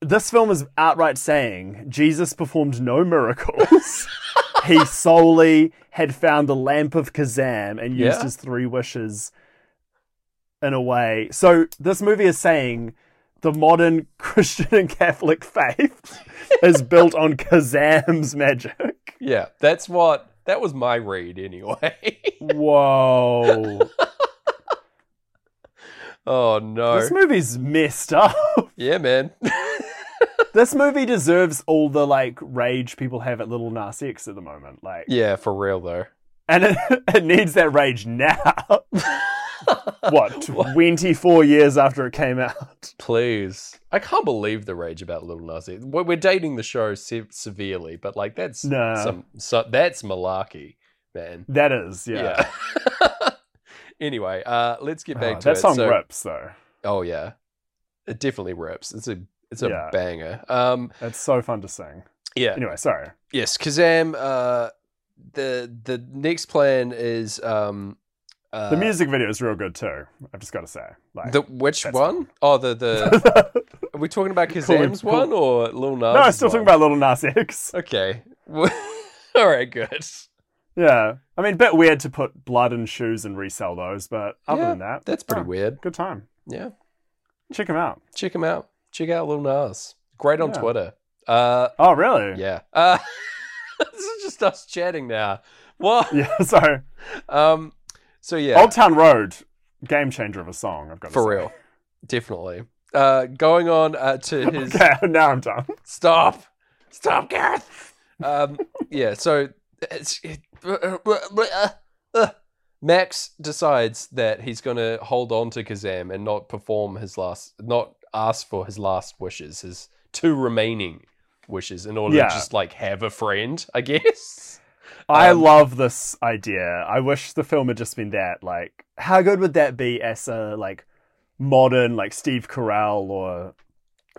this film is outright saying Jesus performed no miracles. he solely had found the lamp of Kazaam and used
Yeah.
his three wishes in a way. So, this movie is saying the modern Christian and Catholic faith is built on Kazaam's magic.
Yeah. That's what that was my read anyway.
Whoa.
oh no.
This movie's messed up.
yeah, man.
this movie deserves all the like rage people have at Little Nas X at the moment. Like,
yeah, for real though.
and it, it needs that rage now. what, 24 years after it came out?
Please. I can't believe the rage about Little Nas X. We're we're dating the show se- severely, but like that's
No.
some so, that's malarkey, man.
That is, yeah.
Yeah. anyway, uh, let's get back
Oh,
to
that
it.
song
So-
rips though.
Oh yeah, it definitely rips. It's a it's a
Yeah.
banger. Um,
It's so fun to sing.
yeah.
Anyway, sorry.
Yes, Kazaam. Uh, the the next plan is um, uh,
The music video is real good too. I've just got to say. Like,
The which one? Oh, the the. Are we talking about Kazaam's
cool.
one or Lil Nas?
no, I'm still talking about Little Nas X.
Okay. All right. Good.
Yeah, I mean, bit weird to put blood in shoes and resell those, but other
Yeah,
than that,
That's pretty
oh,
weird.
Good time.
Yeah.
Check him out.
Check him out. Check out Lil Nas. Great on
Yeah.
Twitter. Uh,
Oh, really?
yeah. Uh, this is just us chatting now. What?
Yeah. Sorry.
Um. So yeah.
Old Town Road, game changer of a song. I've got to
for
say.
real. Definitely. Uh, going on uh, to his
Okay, now I'm done.
stop, stop, Gareth. Um, yeah. So it's, it, uh, Max decides that he's going to hold on to Kazaam and not perform his last, not ask for his last wishes, his two remaining wishes, in order
Yeah.
to just like have a friend, I guess.
I
Um,
love this idea. I wish the film had just been that. Like, how good would that be as a like modern, like Steve Carell or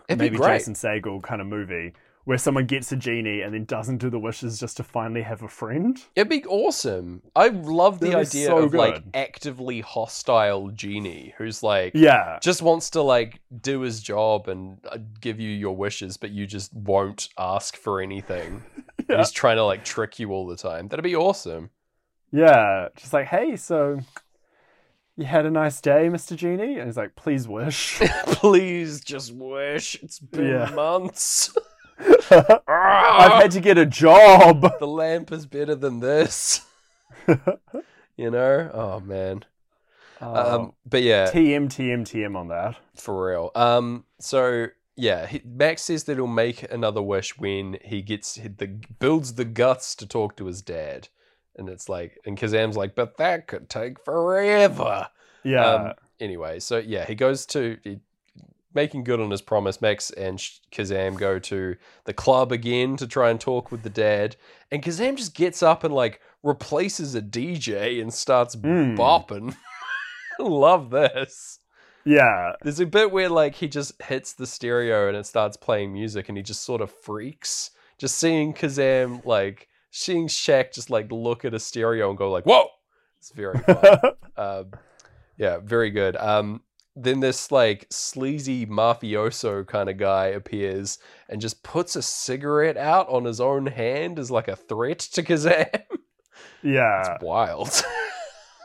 maybe. Jason Segel kind of movie where someone gets a genie and then doesn't do the wishes just to finally have a friend?
It'd be awesome. I love the
That'd
idea
so
of like actively hostile genie who's like
Yeah.
just wants to like do his job and uh, give you your wishes, but you just won't ask for anything.
Yeah.
He's trying to like trick you all the time. That'd be awesome.
Yeah. Just like, hey, so you had a nice day, Mr. Genie? And he's like, please wish.
Please just wish. It's been
Yeah.
months.
I've had to get a job.
the lamp is better than this. you know? Oh man. Um,
Um,
but yeah,
TM, TM, TM on that.
for real. Um, so yeah, he, Max says that he'll make another wish when he gets he, the builds the guts to talk to his dad, and it's like, and Kazaam's like, but that could take forever.
Yeah.
Um, anyway, so yeah, he goes to he, making good on his promise. Max and Kazaam go to the club again to try and talk with the dad, and Kazaam just gets up and like replaces a DJ and starts
Mm.
bopping. Love this.
yeah.
There's a bit where like he just hits the stereo and it starts playing music, and he just sort of freaks. Just seeing Kazaam like seeing Shaq just like look at a stereo and go like, "Whoa!" It's very fun. um, Yeah, very good. Um, then this like sleazy mafioso kind of guy appears and just puts a cigarette out on his own hand as like a threat to Kazaam.
Yeah.
It's wild.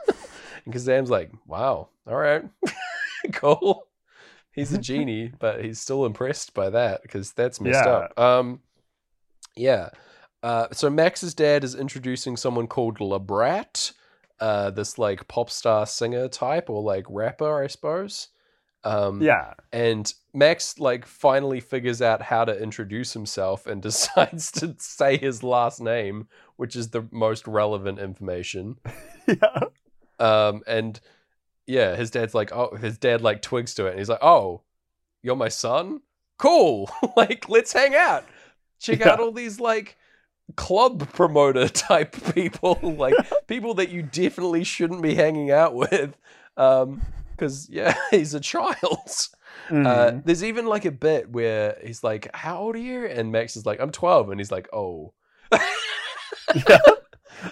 and Kazaam's like, wow, all right, cool. He's a genie, but he's still impressed by that because that's messed
Yeah.
up. Um, yeah. Uh, so Max's dad is introducing someone called Labrat, uh, this like pop star singer type or like rapper, I suppose. Um,
Yeah.
and Max like finally figures out how to introduce himself and decides to say his last name, which is the most relevant information.
Yeah.
Um, and yeah, his dad's like, oh, his dad like twigs to it, and he's like, oh, you're my son, cool, like let's hang out, check
Yeah.
out all these like club promoter type people, like people that you definitely shouldn't be hanging out with, um, because yeah, he's a child. Uh,
Mhm.
there's even like a bit where he's like, "How old are you?" And Max is like, "I'm 12," and he's like, "Oh."
yeah.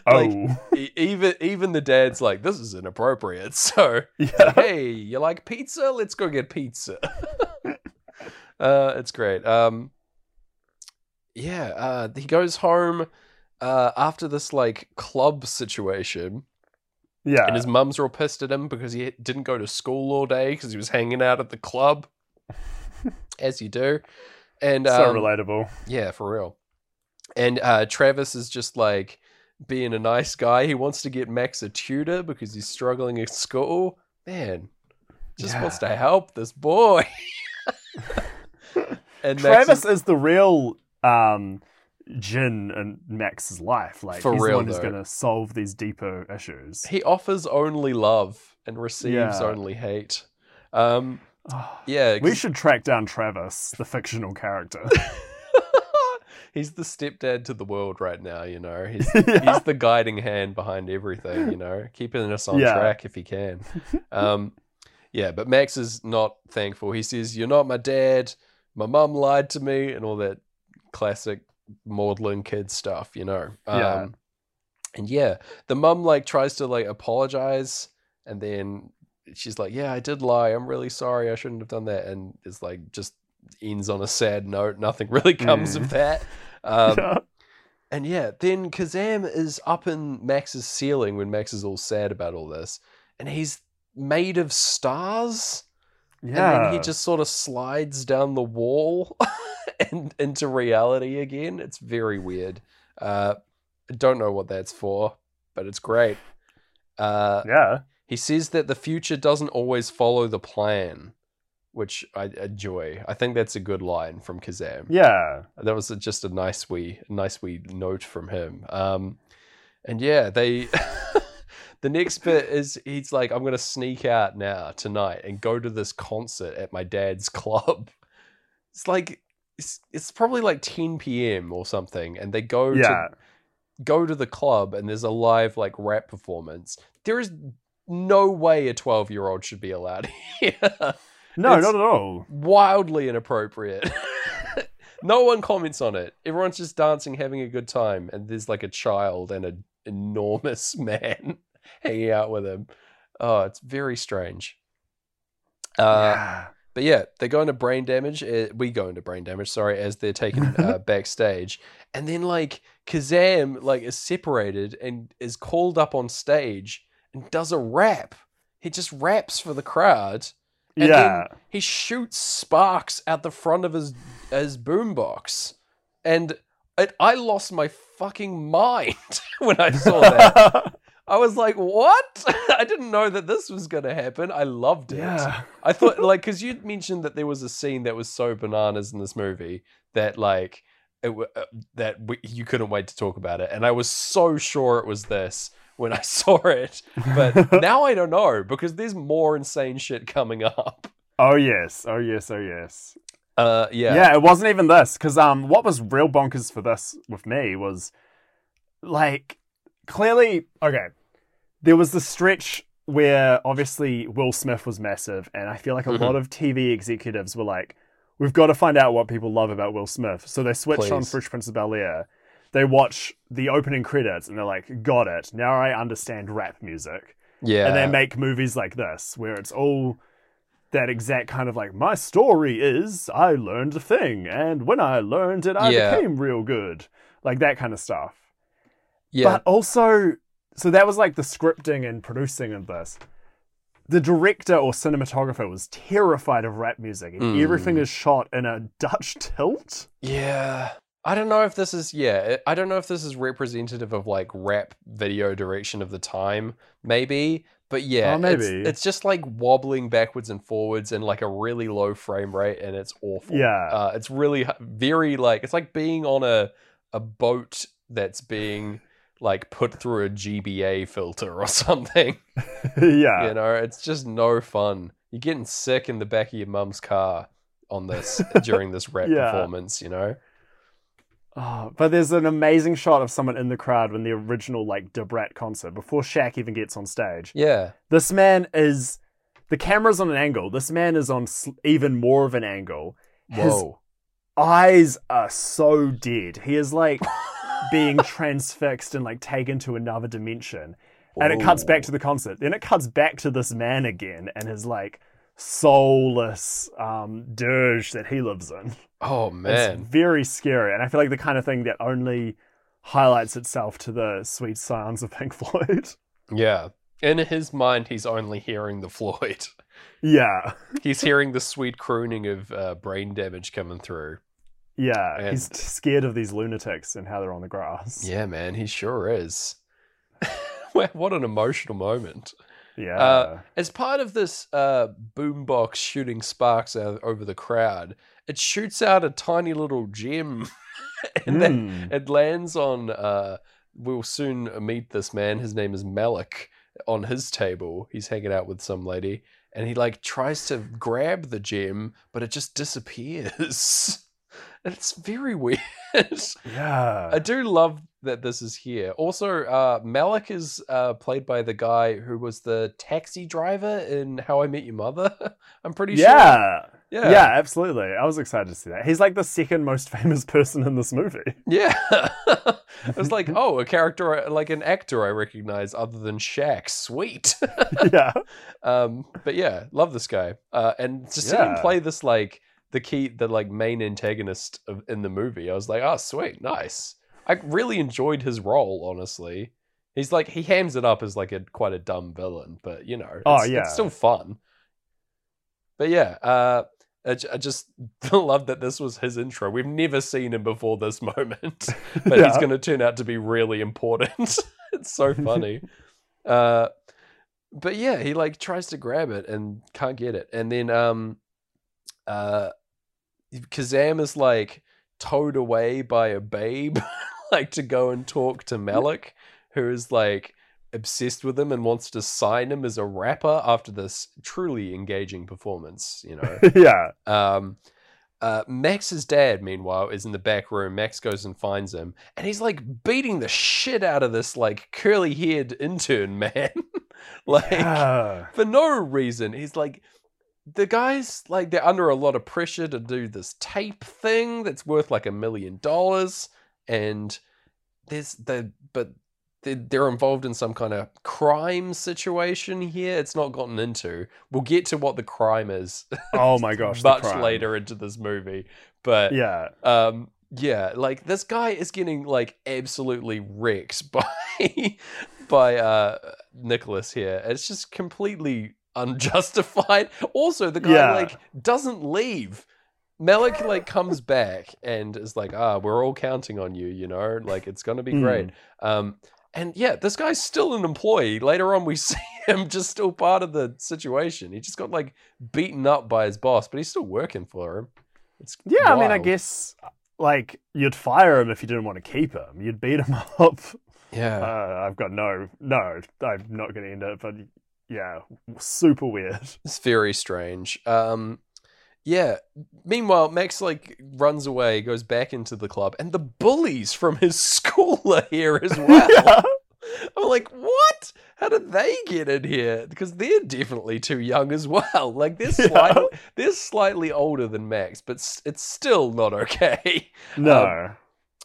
like-
oh.
Even even the dad's like, "This is inappropriate." So,
yeah.
like, hey, you like pizza? Let's go get pizza. uh, it's great. Um, yeah, uh, he goes home uh, after this like club situation,
Yeah.
and his mum's real pissed at him because he didn't go to school all day because he was hanging out at the club, as you do. And
so
um,
relatable.
Yeah, for real. And uh, Travis is just like being a nice guy. He wants to get Max a tutor because he's struggling at school. Man, just
Yeah.
wants to help this boy. and Max
Travis
is,
is the real um djinn in Max's life. Like
For
he's
real,
the one who's
though.
gonna solve these deeper issues.
he offers only love and receives
Yeah.
only hate. Um, yeah,
we
'cause
should track down Travis, the fictional character.
he's the stepdad to the world right now. You know, he's he's the guiding hand behind everything, you know, keeping us on
Yeah.
track if he can. Um, yeah, but Max is not thankful. He says, You're not my dad. My mum lied to me, and all that classic maudlin kid stuff, you know. Um,
Yeah.
And yeah, the mum like tries to like apologize, and then she's like, Yeah, I did lie. I'm really sorry. I shouldn't have done that. And it's like just ends on a sad note. Nothing really comes
Mm.
of that. Um,
Yeah.
and yeah, then Kazam is up in Max's ceiling when Max is all sad about all this, and he's made of stars. And
yeah.
then he just sort of slides down the wall and into reality again. It's very weird. Uh, I don't know what that's for, but it's great. Uh,
yeah.
he says that the future doesn't always follow the plan, which I enjoy. I think that's a good line from Kazaam
Yeah.
that was just a nice wee nice wee note from him um and yeah they the next bit is he's like i'm gonna sneak out now tonight and go to this concert at my dad's club it's like it's, it's probably like 10 p.m or something and they go
Yeah.
to go to the club and there's a live like rap performance there is no way a 12 year old should be allowed here
No,
It's-
not at all.
wildly inappropriate. no one comments on it. Everyone's just dancing, having a good time, and there's like a child and an enormous man hanging out with him. Oh, it's very strange. Uh,
yeah.
But yeah, they go into brain damage. Uh, we go into brain damage. Sorry, as they're taken uh, backstage, and then like Kazaam like is separated and is called up on stage and does a rap. He just raps for the crowd. And
yeah.
then he shoots sparks out the front of his his boombox, and it, I lost my fucking mind when I saw that. I was like, "What? I didn't know that this was going to happen." I loved it.
yeah.
I thought, like, because you'd mentioned that there was a scene that was so bananas in this movie that, like, it, uh, that we, you couldn't wait to talk about it, and I was so sure it was this when I saw it, but now I don't know because there's more insane shit coming up.
Oh yes. Oh yes. Oh yes.
Uh, yeah,
Yeah, it wasn't even this because um, what was real bonkers for this with me was like clearly okay. There was the stretch where obviously Will Smith was massive, and I feel like a
Mhm.
lot of TV executives were like, "We've got to find out what people love about Will Smith." So they switched on Fresh Prince of Bel Air. They watch the opening credits and they're like, "Got it! Now I understand rap music."
Yeah.
and they make movies like this where it's all that exact kind of like my story is I learned a thing and when I learned it I
Yeah.
became real good like that kind of stuff
yeah.
but also so that was like the scripting and producing of this the director or cinematographer was terrified of rap music and
Mm.
everything is shot in a Dutch tilt
Yeah. I don't know if this is yeah, I don't know if this is representative of like rap video direction of the time, maybe. But yeah,
Oh,
it's,
maybe.
it's just like wobbling backwards and forwards and like a really low frame rate and it's awful.
Yeah.
Uh, it's really very like it's like being on a a boat that's being like put through a GBA filter or something.
yeah
You know, it's just no fun. You're getting sick in the back of your mum's car on this during this rap
Yeah.
performance, you know?
Oh, but there's an amazing shot of someone in the crowd when the original like Debrat concert before Shaq even gets on stage.
Yeah.
This man is the camera's on an angle. This man is on s- even more of an angle. His
Whoa.
eyes are so dead. He is like being transfixed and like taken to another dimension. And it cuts back to the concert. Then it cuts back to this man again and his like soulless um dirge that he lives in.
Oh
It's
man.
very scary, and I feel like the kind of thing that only highlights itself to the sweet sounds of Pink Floyd.
Yeah. In his mind, he's only hearing the Floyd.
yeah,
He's hearing the sweet crooning of uh, brain damage coming through.
Yeah.
And-
He's scared of these lunatics and how they're on the grass.
Yeah, man, he sure is. What an emotional moment.
yeah,
Uh, As part of this uh, boombox shooting sparks out over the crowd, it shoots out a tiny little gem, and then
Mm.
it lands on. Uh, we'll soon meet this man. His name is Malik. On his table, he's hanging out with some lady, and he like tries to grab the gem, but it just disappears. It's very weird.
yeah.
I do love that this is here. Also, uh, Malik is uh, played by the guy who was the taxi driver in How I Met Your Mother. I'm pretty sure.
yeah.
Yeah.
Yeah, absolutely. I was excited to see that. He's like the second most famous person in this movie.
Yeah. I was like, oh, a character, like an actor I recognize other than Shaq. Sweet.
yeah.
um, but yeah, love this guy. Uh, and to see him play this, like, the key, the like main antagonist of, in the movie, I was like, oh, sweet, nice. I really enjoyed his role, honestly. He's like, he hams it up as like a quite a dumb villain, but you know, it's,
Oh, yeah.
it's still fun. But yeah, uh, I, I just love that this was his intro. We've never seen him before this moment, but he's going to turn out to be really important. it's so funny. uh, but yeah, he like tries to grab it and can't get it, and then um, uh, Kazaam is like towed away by a babe, like to go and talk to Malik, who is like obsessed with him and wants to sign him as a rapper after this truly engaging performance. You know.
yeah.
Um, uh, Max's dad, meanwhile, is in the back room. Max goes and finds him, and he's like beating the shit out of this like curly haired intern man. like
Yeah.
for no reason. He's like the guys like they're under a lot of pressure to do this tape thing that's worth like a million dollars, and there's the but they- they're involved in some kind of crime situation here. It's not gotten into. We'll get to what the crime is
Oh my gosh.
much later into this movie. But
Yeah.
um yeah, like this guy is getting like absolutely wrecked by by uh Nicholas here. It's just completely unjustified. Also, the guy
Yeah.
like doesn't leave. Malik like comes back and is like, "Ah, we're all counting on you, you know? Like it's to be
Mm.
great." Um and yeah, this guy's still an employee. Later on we see him just still part of the situation. He just got like beaten up by his boss, but he's still working for him. It's
Yeah, I mean, I guess like you'd fire him if you didn't want to keep him. You'd beat him up.
Yeah.
Uh, I've got no, no. I'm not going to end it, but yeah, super weird.
It's very strange. Um, yeah. Meanwhile, Max like runs away, goes back into the club, and the bullies from his school are here as well.
yeah,
I'm like, what? How did they get in here? Because they're definitely too young as well. Like they're
Yeah.
slightly, they're slightly older than Max, but it's still not okay.
no,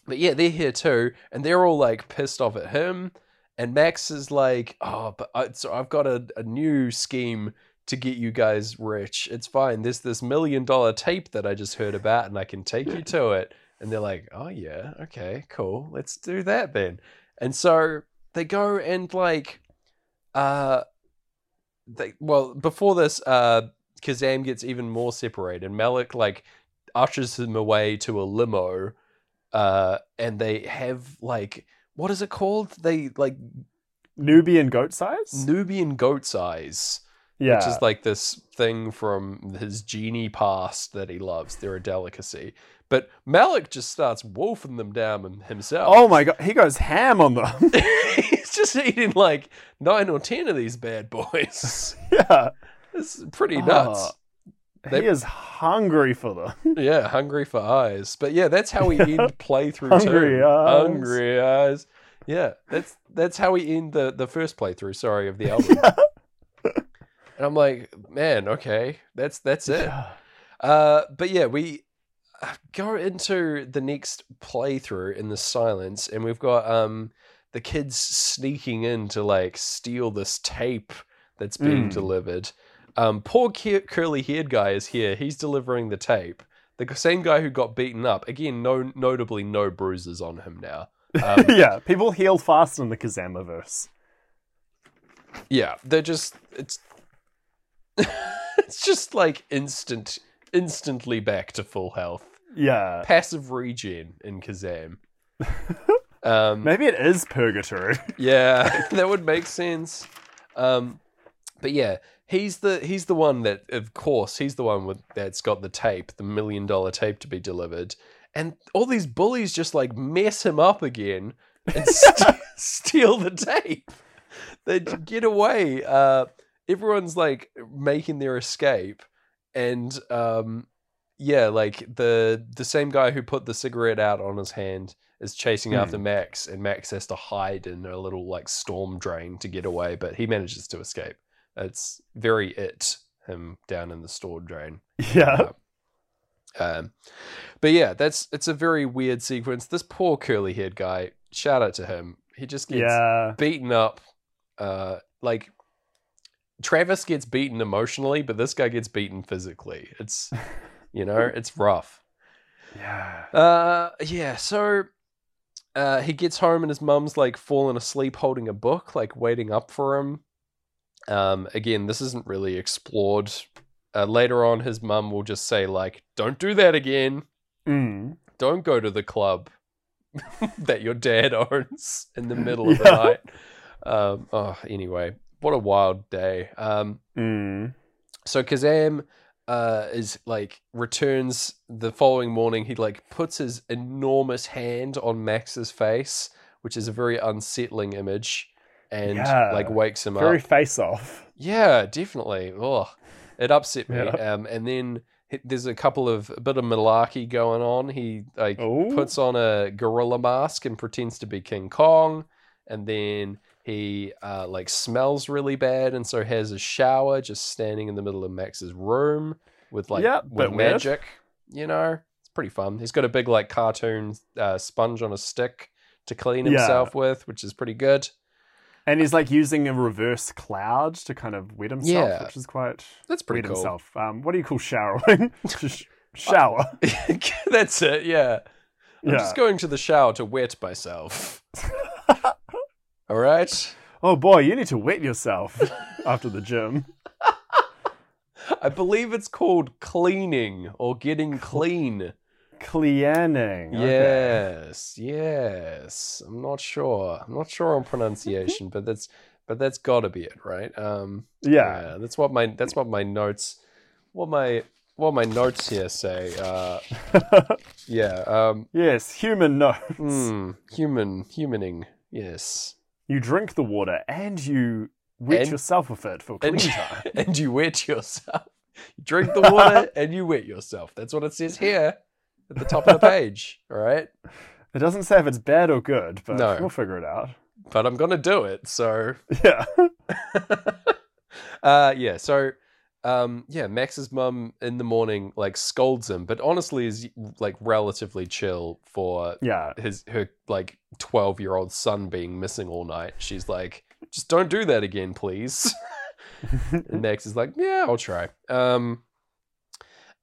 But yeah, they're here too, and they're all like pissed off at him. And Max is like, "Oh, but I, so I've got a, a new scheme to get you guys rich. It's fine. There's this million dollar tape that I just heard about, and I can take you to it." And they're like, "Oh yeah, okay, cool. Let's do that then." And so they go and like, uh, they well before this, uh, Kazaam gets even more separated. Malik like ushers him away to a limo, uh, and they have like what is it called? They like
Nubian goat size?
Nubian goat eyes,
yeah.
which is like this thing from his genie past that he loves. They're a delicacy. But Malik just starts wolfing them down himself.
oh my god, he goes ham on them.
He's just eating like nine or ten of these bad boys.
yeah.
It's pretty ah. nuts.
Oh,
They-
he is hungry for them.
Yeah, hungry for eyes. But yeah, that's how we end playthrough
Hungry
two.
eyes.
Hungry eyes. Yeah, that's that's how we end the the first playthrough. Sorry of the album. and I'm like, man, okay, that's that's it. Uh, but yeah, we uh, go into the next playthrough in the silence, and we've got um the kids sneaking in to like steal this tape that's being
Mm.
delivered. Um, poor cu- curly haired guy is here. He's delivering the tape. The same guy who got beaten up. Again, no, notably no bruises on him now. Um,
yeah, people heal fast in the Kazamaverse.
Yeah, they're just it's it's just like instant instantly back to full health.
Yeah.
Passive regen in Kazaam. um
Maybe it is purgatory.
yeah, that would make sense. Um but yeah, he's the he's the one that of course, he's the one with that's got the tape, the million dollar tape to be delivered. And all these bullies just like mess him up again and st- steal the tape. They get away. Uh, everyone's like making their escape, and um, yeah, like the the same guy who put the cigarette out on his hand is chasing
Hmm.
after Max, and Max has to hide in a little like storm drain to get away, but he manages to escape. It's very it him down in the storm drain.
yeah.
Um, but yeah, that's it's a very weird sequence. This poor curly haired guy. Shout out to him. He just gets
Yeah.
beaten up. Uh, like Travis gets beaten emotionally, but this guy gets beaten physically. It's you know, it's rough.
Yeah.
Uh, yeah. So uh, he gets home and his mum's like fallen asleep holding a book, like waiting up for him. Um, again, this isn't really explored. Uh, later on, his mum will just say like, "Don't do that again.
Mm.
Don't go to the club that your dad owns in the middle of the night." Um, oh, anyway, what a wild day. Um,
Mm.
so Kazaam uh, is like returns the following morning. He like puts his enormous hand on Max's face, which is a very unsettling image, and
Yeah.
like wakes him
Very
up.
Very face off.
Yeah, definitely. Oh, it upset me.
Yeah.
Um, and then there's a couple of a bit of malarkey going on. He like
Oh.
puts on a gorilla mask and pretends to be King Kong, and then he uh, like smells really bad, and so has a shower just standing in the middle of Max's room with like
Yeah,
with
bit weird.
magic. You know, it's pretty fun. He's got a big like cartoon uh, sponge on a stick to clean
Yeah.
himself with, which is pretty good.
And he's like using a reverse cloud to kind of wet himself,
Yeah.
which is quite
That's pretty
wet
cool.
himself. Um, what do you call showering? Just shower.
That's it. Yeah. I'm
yeah.
just going to the shower to wet myself. All right.
Oh boy, you need to wet yourself after the gym.
I believe it's called cleaning or getting clean.
Cleaning. okay.
Yes, yes. I'm not sure. I'm not sure on pronunciation, but that's but that's got to be it, right? Um,
Yeah.
That's what my that's what my notes, what my what my notes here say. Uh, yeah. Um,
yes, human notes.
hmm, human humaning. Yes.
You drink the water and you wet
And-
yourself with it for clean
and,
time.
and you wet yourself. You drink the water and you wet yourself. That's what it says here at the top of the page. All right.
It doesn't say if it's bad or good, but
No.
we'll figure it out.
But I'm gonna do it. So
Yeah.
uh yeah, so um, yeah, Max's mum in the morning like scolds him, but honestly is like relatively chill for
Yeah.
his her like twelve year old son being missing all night. She's like, just don't do that again, please. and Max is like, yeah, I'll try. Um,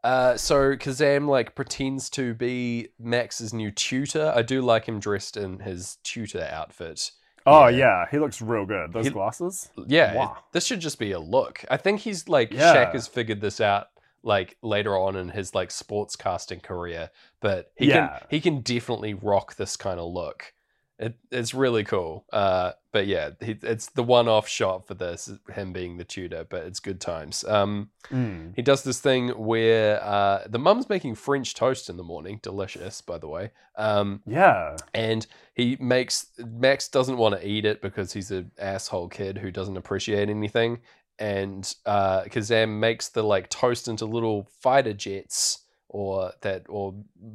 uh, so Kazaam like pretends to be Max's new tutor. I do like him dressed in his tutor outfit.
Oh
Yeah.
yeah, he looks real good. Those
He-
glasses.
Yeah,
Wow.
this should just be a look. I think he's like
Yeah.
Shaq has figured this out like later on in his like sports casting career, but he
Yeah.
can he can definitely rock this kind of look. It, it's really cool. Uh, but yeah, he, it's the one-off shot for this, him being the tutor. But it's good times. Um,
Mm.
he does this thing where uh, the mum's making French toast in the morning, delicious, by the way. Um,
Yeah.
and he makes Max doesn't want to eat it because he's an asshole kid who doesn't appreciate anything. And uh, Kazaam makes the like toast into little fighter jets or that or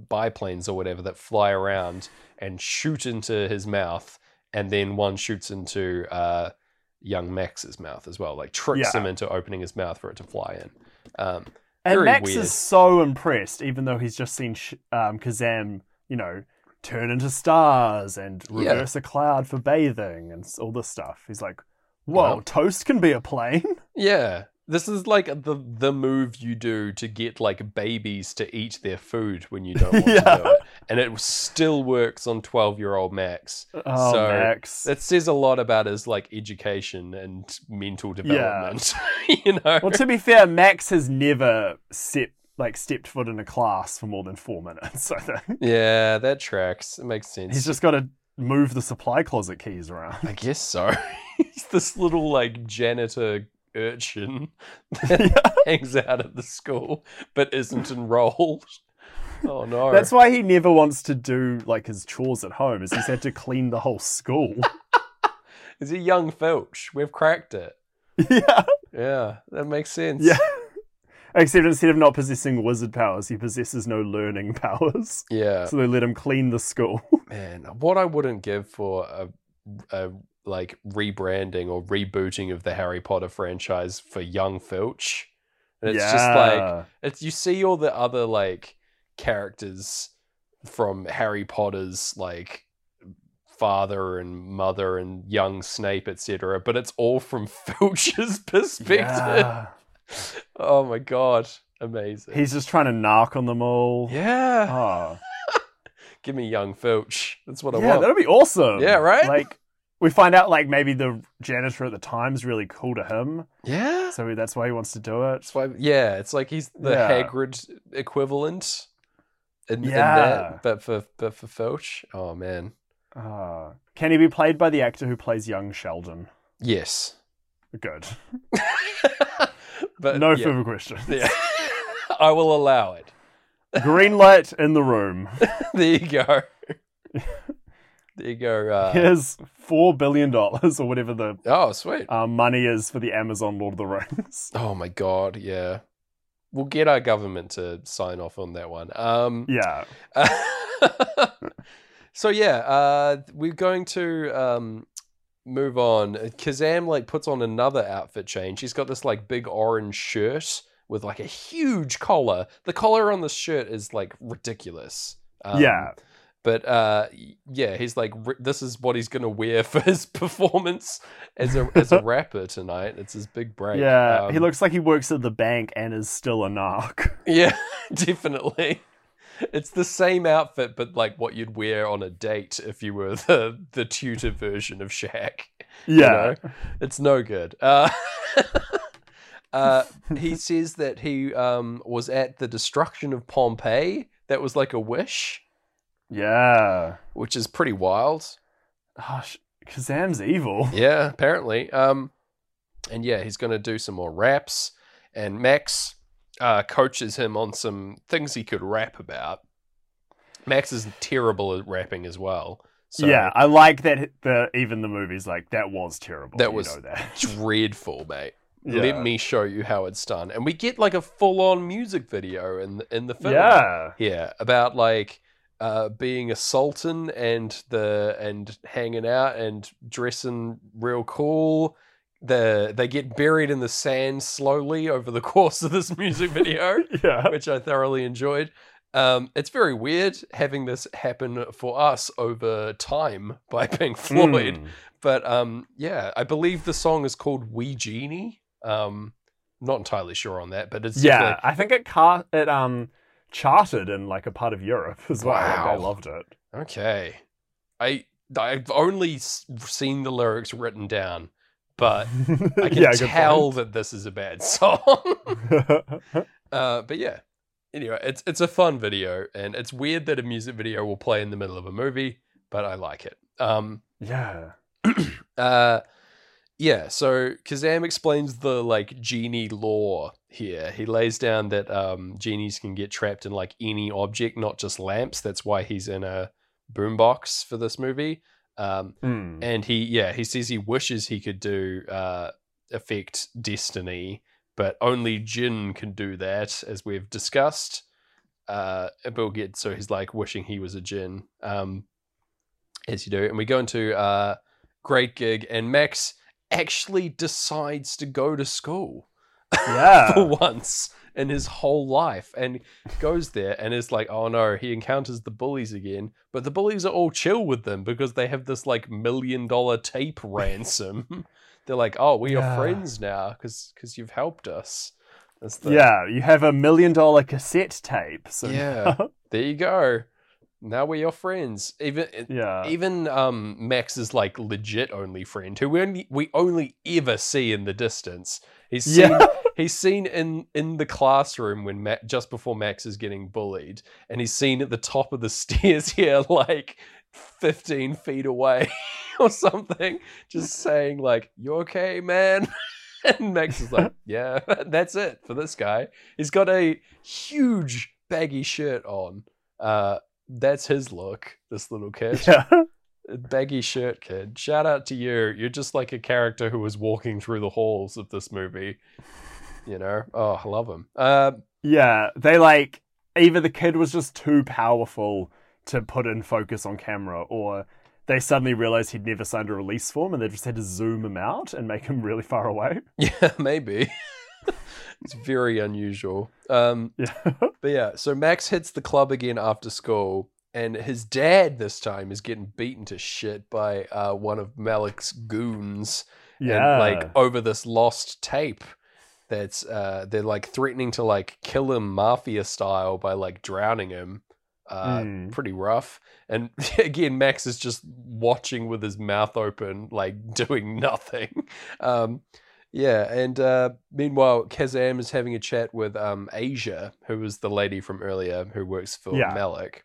biplanes or whatever that fly around and shoot into his mouth, and then one shoots into uh, young Max's mouth as well, like tricks
Yeah.
him into opening his mouth for it to fly in. Um,
And Max
weird.
is so impressed, even though he's just seen sh- um, Kazaam, you know, turn into stars and
Yeah.
reverse a cloud for bathing and all this stuff. He's like, "Whoa,
Well-
toast can be a plane."
Yeah. This is like the the move you do to get like babies to eat their food when you don't want to do it. And it still works on 12-year-old Max.
Oh,
So,
Max.
That says a lot about his like education and mental development. you know.
Well, to be fair, Max has never set like stepped foot in a class for more than four minutes. I think
yeah, that tracks. It makes sense.
he's just got to move the supply closet keys around.
I guess so. he's this little like janitor urchin that hangs out at the school but isn't enrolled. Oh no.
That's why he never wants to do like his chores at home. Is he's had to clean the whole school.
Is he young Filch? We've cracked it.
yeah.
Yeah, that makes sense.
Yeah. Except instead of not possessing wizard powers, he possesses no learning powers.
Yeah.
So they let him clean the school.
Man, what I wouldn't give for a, a like rebranding or rebooting of the Harry Potter franchise for young Filch. And it's just like it's you see all the other like characters from Harry Potter's like father and mother and young Snape, etc. But it's all from Filch's perspective.
Yeah.
Oh my god, amazing!
He's just trying to knock on them all.
yeah,
Oh.
give me young Filch. That's what I
Yeah,
want.
that'd be awesome.
Yeah, right?
Like we find out like maybe the janitor at the time is really cool to him,
Yeah,
so that's why he wants to do it.
That's why, yeah, it's like he's the
Yeah.
Hagrid equivalent. In, in
Yeah.
that, but for but for Filch, oh man,
Ah. Can he be played by the actor who plays young Sheldon?
yes,
Good.
but
no
yeah,
further questions.
yeah. I will allow it.
Green light in the room.
There you go. There you go. Uh,
Here's four billion dollars or whatever the
oh, sweet.
um, money is for the Amazon Lord of the Rings.
Oh my god, yeah. We'll get our government to sign off on that one. Um,
Yeah.
so yeah, uh, we're going to um, move on. Kazaam like puts on another outfit change. He's got this like big orange shirt with like a huge collar. The collar on the shirt is like ridiculous. Um,
Yeah.
But uh, yeah, he's like, this is what he's gonna wear for his performance as a as a rapper tonight. It's his big break.
Yeah. he
Um,
looks like he works at the bank and is still a narc.
yeah, definitely. It's the same outfit, but like what you'd wear on a date if you were the the tutor version of Shaq. you
Yeah.
know? it's no good. Uh, uh, he says that he um, was at the destruction of Pompeii. That was like a wish,
Yeah.
which is pretty wild.
Oh, Kazaam's evil.
Yeah, apparently. Um, and yeah, he's going to do some more raps. And Max uh, coaches him on some things he could rap about. Max is terrible at rapping as well. So
yeah, I like that. The even the movie's like that was terrible.
That
you
was-
know that.
dreadful, mate.
Yeah.
Let me show you how it's done. And we get like a full-on music video in the, in the film.
Yeah.
Yeah, about like uh, being a sultan and the and hanging out and dressing real cool, the they get buried in the sand slowly over the course of this music video,
Yeah.
which I thoroughly enjoyed. Um, it's very weird having this happen for us over time by Pink Floyd,
Mm.
but um, yeah, I believe the song is called "We Genie." Um, not entirely sure on that, but it's
Yeah, I think it car- it um charted in like a part of Europe as well. Like,
Wow.
I loved it.
Okay. I I've only seen the lyrics written down, but I can
yeah,
tell that this is a bad song. uh, but yeah. Anyway, it's it's a fun video, and it's weird that a music video will play in the middle of a movie, but I like it. Um,
yeah.
uh, yeah. So Kazaam explains the like genie law here. He lays down that um, genies can get trapped in like any object, not just lamps. That's why he's in a boombox for this movie. Um,
Mm.
and he yeah he says he wishes he could do uh affect destiny but only djinn can do that as we've discussed uh we'll get so he's like wishing he was a djinn um as you do and we go into uh great gig and max actually decides to go to school
Yeah.
for once in his whole life and goes there and is like, oh no, he encounters the bullies again. But the bullies are all chill with them because they have this like million dollar tape ransom. They're like, oh, we're
Yeah.
your friends now because because you've helped us. The,
Yeah, you have a million dollar cassette tape. So
Yeah. There you go. Now we're your friends. Even
yeah.
even um Max's like legit only friend, who we only we only ever see in the distance. He's seen
Yeah.
he's seen in in the classroom when Ma- just before Max is getting bullied, and he's seen at the top of the stairs here, like fifteen feet away or something, just saying like, "You okay, man?" And Max is like, "Yeah, that's it for this guy." He's got a huge baggy shirt on. Uh, that's his look. This little kid
Yeah.
baggy shirt kid. Shout out to you. You're just like a character who was walking through the halls of this movie. You know? Oh, I love him. Uh,
Yeah. They like either the kid was just too powerful to put in focus on camera, or they suddenly realized he'd never signed a release form and they just had to zoom him out and make him really far away.
yeah, maybe. it's very unusual. Um,
Yeah.
but yeah, so Max hits the club again after school, and his dad this time is getting beaten to shit by uh, one of Malik's goons.
yeah.
and like over this lost tape that's uh they're like threatening to like kill him mafia style by like drowning him uh
Mm.
pretty rough and again max is just watching with his mouth open like doing nothing um yeah and uh meanwhile kazaam is having a chat with um asia who was the lady from earlier who works for
Yeah.
malik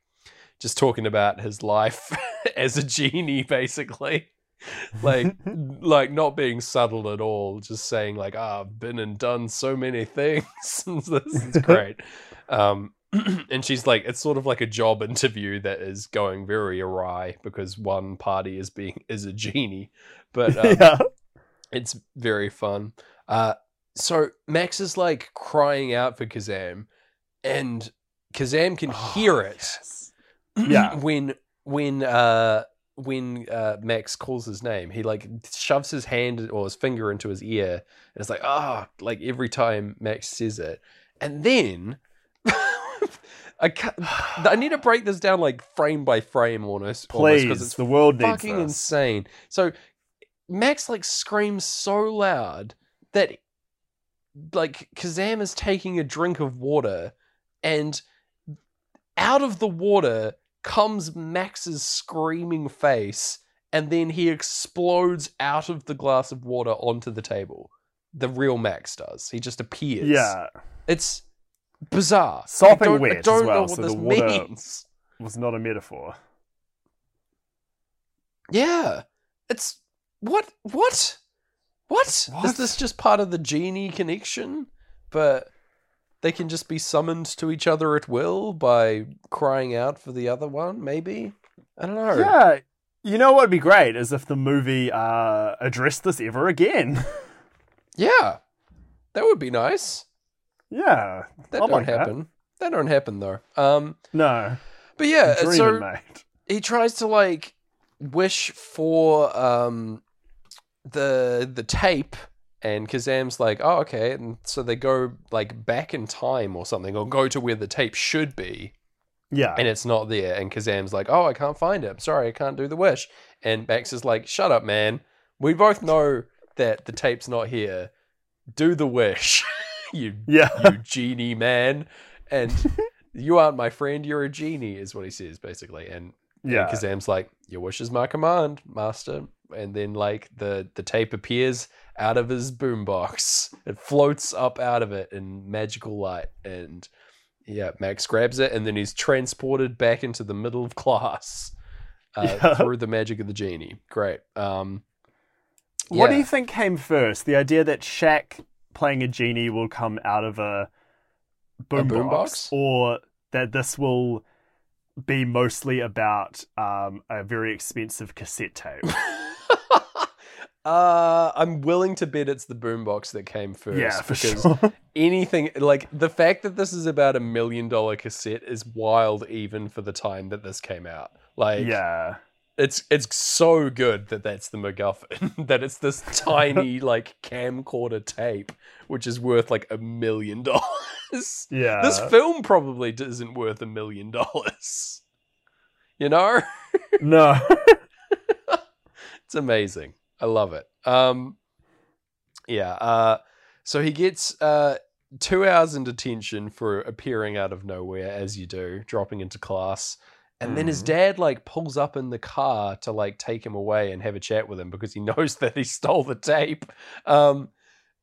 just talking about his life as a genie basically like like not being subtle at all just saying like ah, i've been and done so many things this is great um and she's like it's sort of like a job interview that is going very awry because one party is being is a genie but um,
yeah.
It's very fun uh so max is like crying out for kazaam and kazaam can
Oh,
hear it
yes. Yeah.
when when uh when uh Max calls his name, he like shoves his hand or his finger into his ear, and it's like ah, like every time Max says it, and then I ca I need to break this down like frame by frame, almost,
Please,
because it's
the world needs
fucking
this.
insane. So Max like screams so loud that like Kazaam is taking a drink of water and out of the water comes Max's screaming face and then he explodes out of the glass of water onto the table. The real Max does. He just appears.
Yeah.
It's bizarre.
Sopping
I don't,
as
don't know what
so
this
the water-
means.
Was not a metaphor.
Yeah. It's what what? What? Is this just part of the genie connection? But they can just be summoned to each other at will by crying out for the other one, maybe? I don't know.
Yeah. You know what would be great is if the movie uh, addressed this ever again.
Yeah. That would be nice.
yeah.
That
I'd
don't
like that.
happen. That. don't happen though. Um
No.
but yeah,
Dreaming,
so
mate.
he tries to like wish for um the the tape and Kazaam's like, oh okay, and so they go like back in time or something, or go to where the tape should be,
Yeah.
and it's not there. And Kazaam's like, oh, I can't find it. I'm sorry, I can't do the wish. And Max is like, shut up, man. We both know that the tape's not here. Do the wish, you
yeah.
you genie man. And you aren't my friend, you're a genie, is what he says, basically. And
Yeah.
Kazaam's like, Your wish is my command, master. And then like the, the tape appears out of his boombox. It floats up out of it in magical light. And yeah, Max grabs it and then he's transported back into the middle of class. Uh,
Yeah.
through the magic of the genie. Great. Um
What do you think came first? The idea that Shaq playing a genie will come out of a boombox,
boombox?
or that this will be mostly about um, a very expensive cassette tape?
uh, I'm willing to bet it's the boombox that came first.
yeah, for
because
sure.
anything like the fact that this is about a million dollar cassette is wild, even for the time that this came out. Like,
yeah.
it's it's so good that that's the MacGuffin. that it's this tiny like camcorder tape, which is worth like a million dollars.
Yeah.
This film probably isn't worth a million dollars. You know.
no.
it's amazing. I love it. Um, yeah. Uh, so he gets uh, two hours in detention for appearing out of nowhere, as you do, dropping into class. And then his
Mhm.
dad like pulls up in the car to like take him away and have a chat with him because he knows that he stole the tape. Um,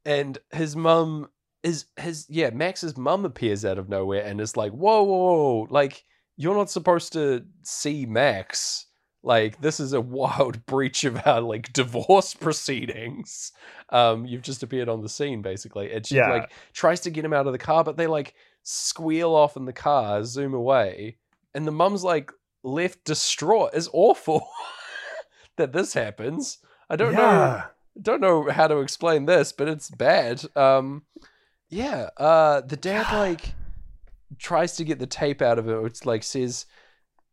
and his mum is his yeah Max's mum appears out of nowhere and is like, whoa, whoa, whoa, like you're not supposed to see Max. Like this is a wild breach of our like divorce proceedings. Um, you've just appeared on the scene basically, and she
Yeah.
like tries to get him out of the car, but they like squeal off in the car, zoom away, and the mum's like left distraught. It's awful that this happens. I don't know don't know how to explain this, but it's bad. Um, yeah, uh, the dad like tries to get the tape out of it. It's like says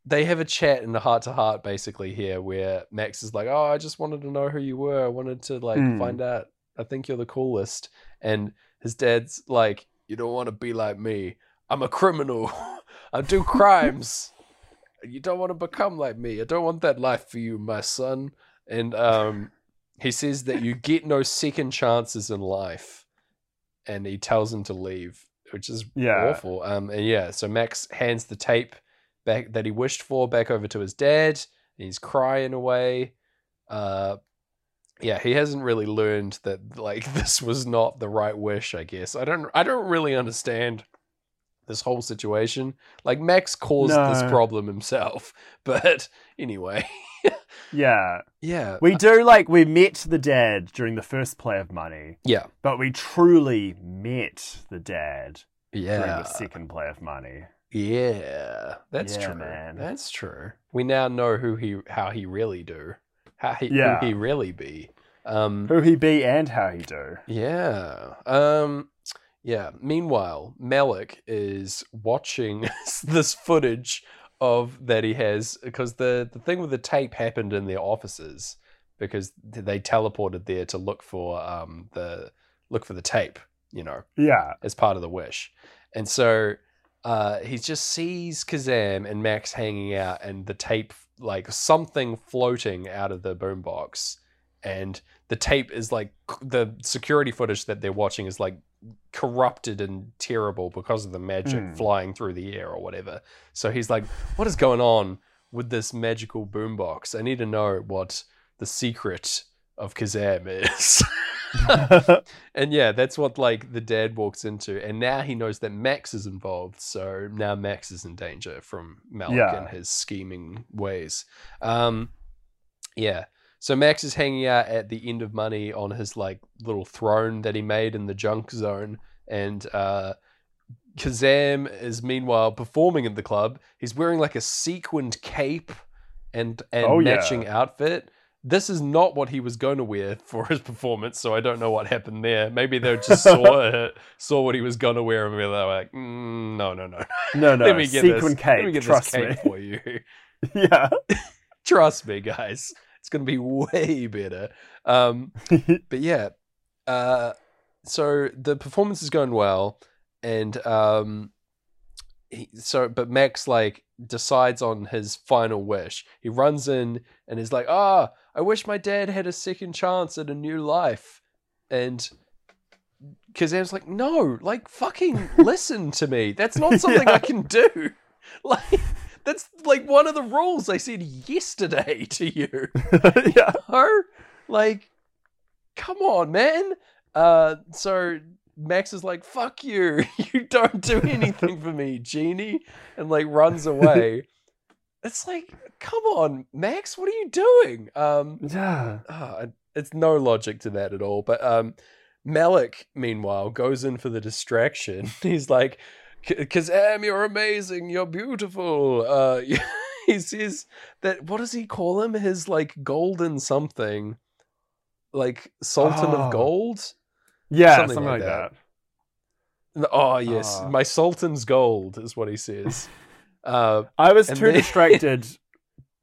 they have a chat in the heart to heart basically here, where Max is like, "Oh, I just wanted to know who you were. I wanted to like
Mm.
find out. I think you're the coolest." And his dad's like, "You don't want to be like me. I'm a criminal. I do crimes." You don't want to become like me. I don't want that life for you, my son. And um, he says that you get no second chances in life, and he tells him to leave, which is
Yeah.
awful. Um, and yeah, so Max hands the tape back that he wished for back over to his dad, and he's crying away. Uh, yeah, he hasn't really learned that like this was not the right wish. I guess I don't. I don't really understand this whole situation. Like Max caused this problem himself, but anyway,
Yeah.
yeah,
We do like we met the dad during the first play of money,
yeah,
but we truly met the dad during the second play of money.
Yeah, that's
Yeah,
true.
man.
That's true. We now know who he, how he really do, how he,
Yeah.
who he really be. Um,
Who he be and how he do.
yeah. Um, yeah. Meanwhile, Malik is watching this footage of that he has because the the thing with the tape happened in their offices because they teleported there to look for um the look for the tape. You know
Yeah.
as part of the wish. And so uh, he just sees Kazaam and Max hanging out and the tape, like something floating out of the boombox. And the tape is like the security footage that they're watching is like corrupted and terrible because of the magic
Mm.
flying through the air or whatever. So he's like, what is going on with this magical boombox? I need to know what the secret of Kazaam is. And yeah, that's what like the dad walks into, and now he knows that Max is involved. So now Max is in danger from Malik
Yeah.
and his scheming ways. Um, yeah. So Max is hanging out at the end of money on his like little throne that he made in the junk zone, and uh, Kazaam is meanwhile performing at the club. He's wearing like a sequined cape and and
Oh, yeah.
matching outfit. This is not what he was going to wear for his performance, so I don't know what happened there. Maybe they just saw it, saw what he was going to wear, and they were like, mm, "No, no, no,
no, no.
let me get
Sequin
this,
cape.
let me get
trust
this cape
me.
for you."
yeah.
Trust me, guys. It's gonna be way better. Um, but yeah, uh, so the performance is going well, and um, he, so but Max like decides on his final wish. He runs in and is like, "Ah, I wish my dad had a second chance at a new life," and. Kazaam's like, no, like fucking listen to me. That's not something I can do. Like, that's like one of the rules I said yesterday to you.
yeah.
No, like, come on, man. Uh, so Max is like, "Fuck you! You don't do anything for me, genie," and like runs away. It's like, come on, Max, what are you doing? Um,
Yeah.
ah, it's no logic to that at all. But um, Malik, meanwhile, goes in for the distraction. He's like, "Kazaam, you're amazing. You're beautiful." Uh, he says that. What does he call him? His like golden something, like Sultan
Oh.
of Gold.
Yeah,
Something
something,
like
like
that.
that.
Oh yes,
Ah.
my Sultan's gold is what he says. Uh,
I was too
then-
distracted.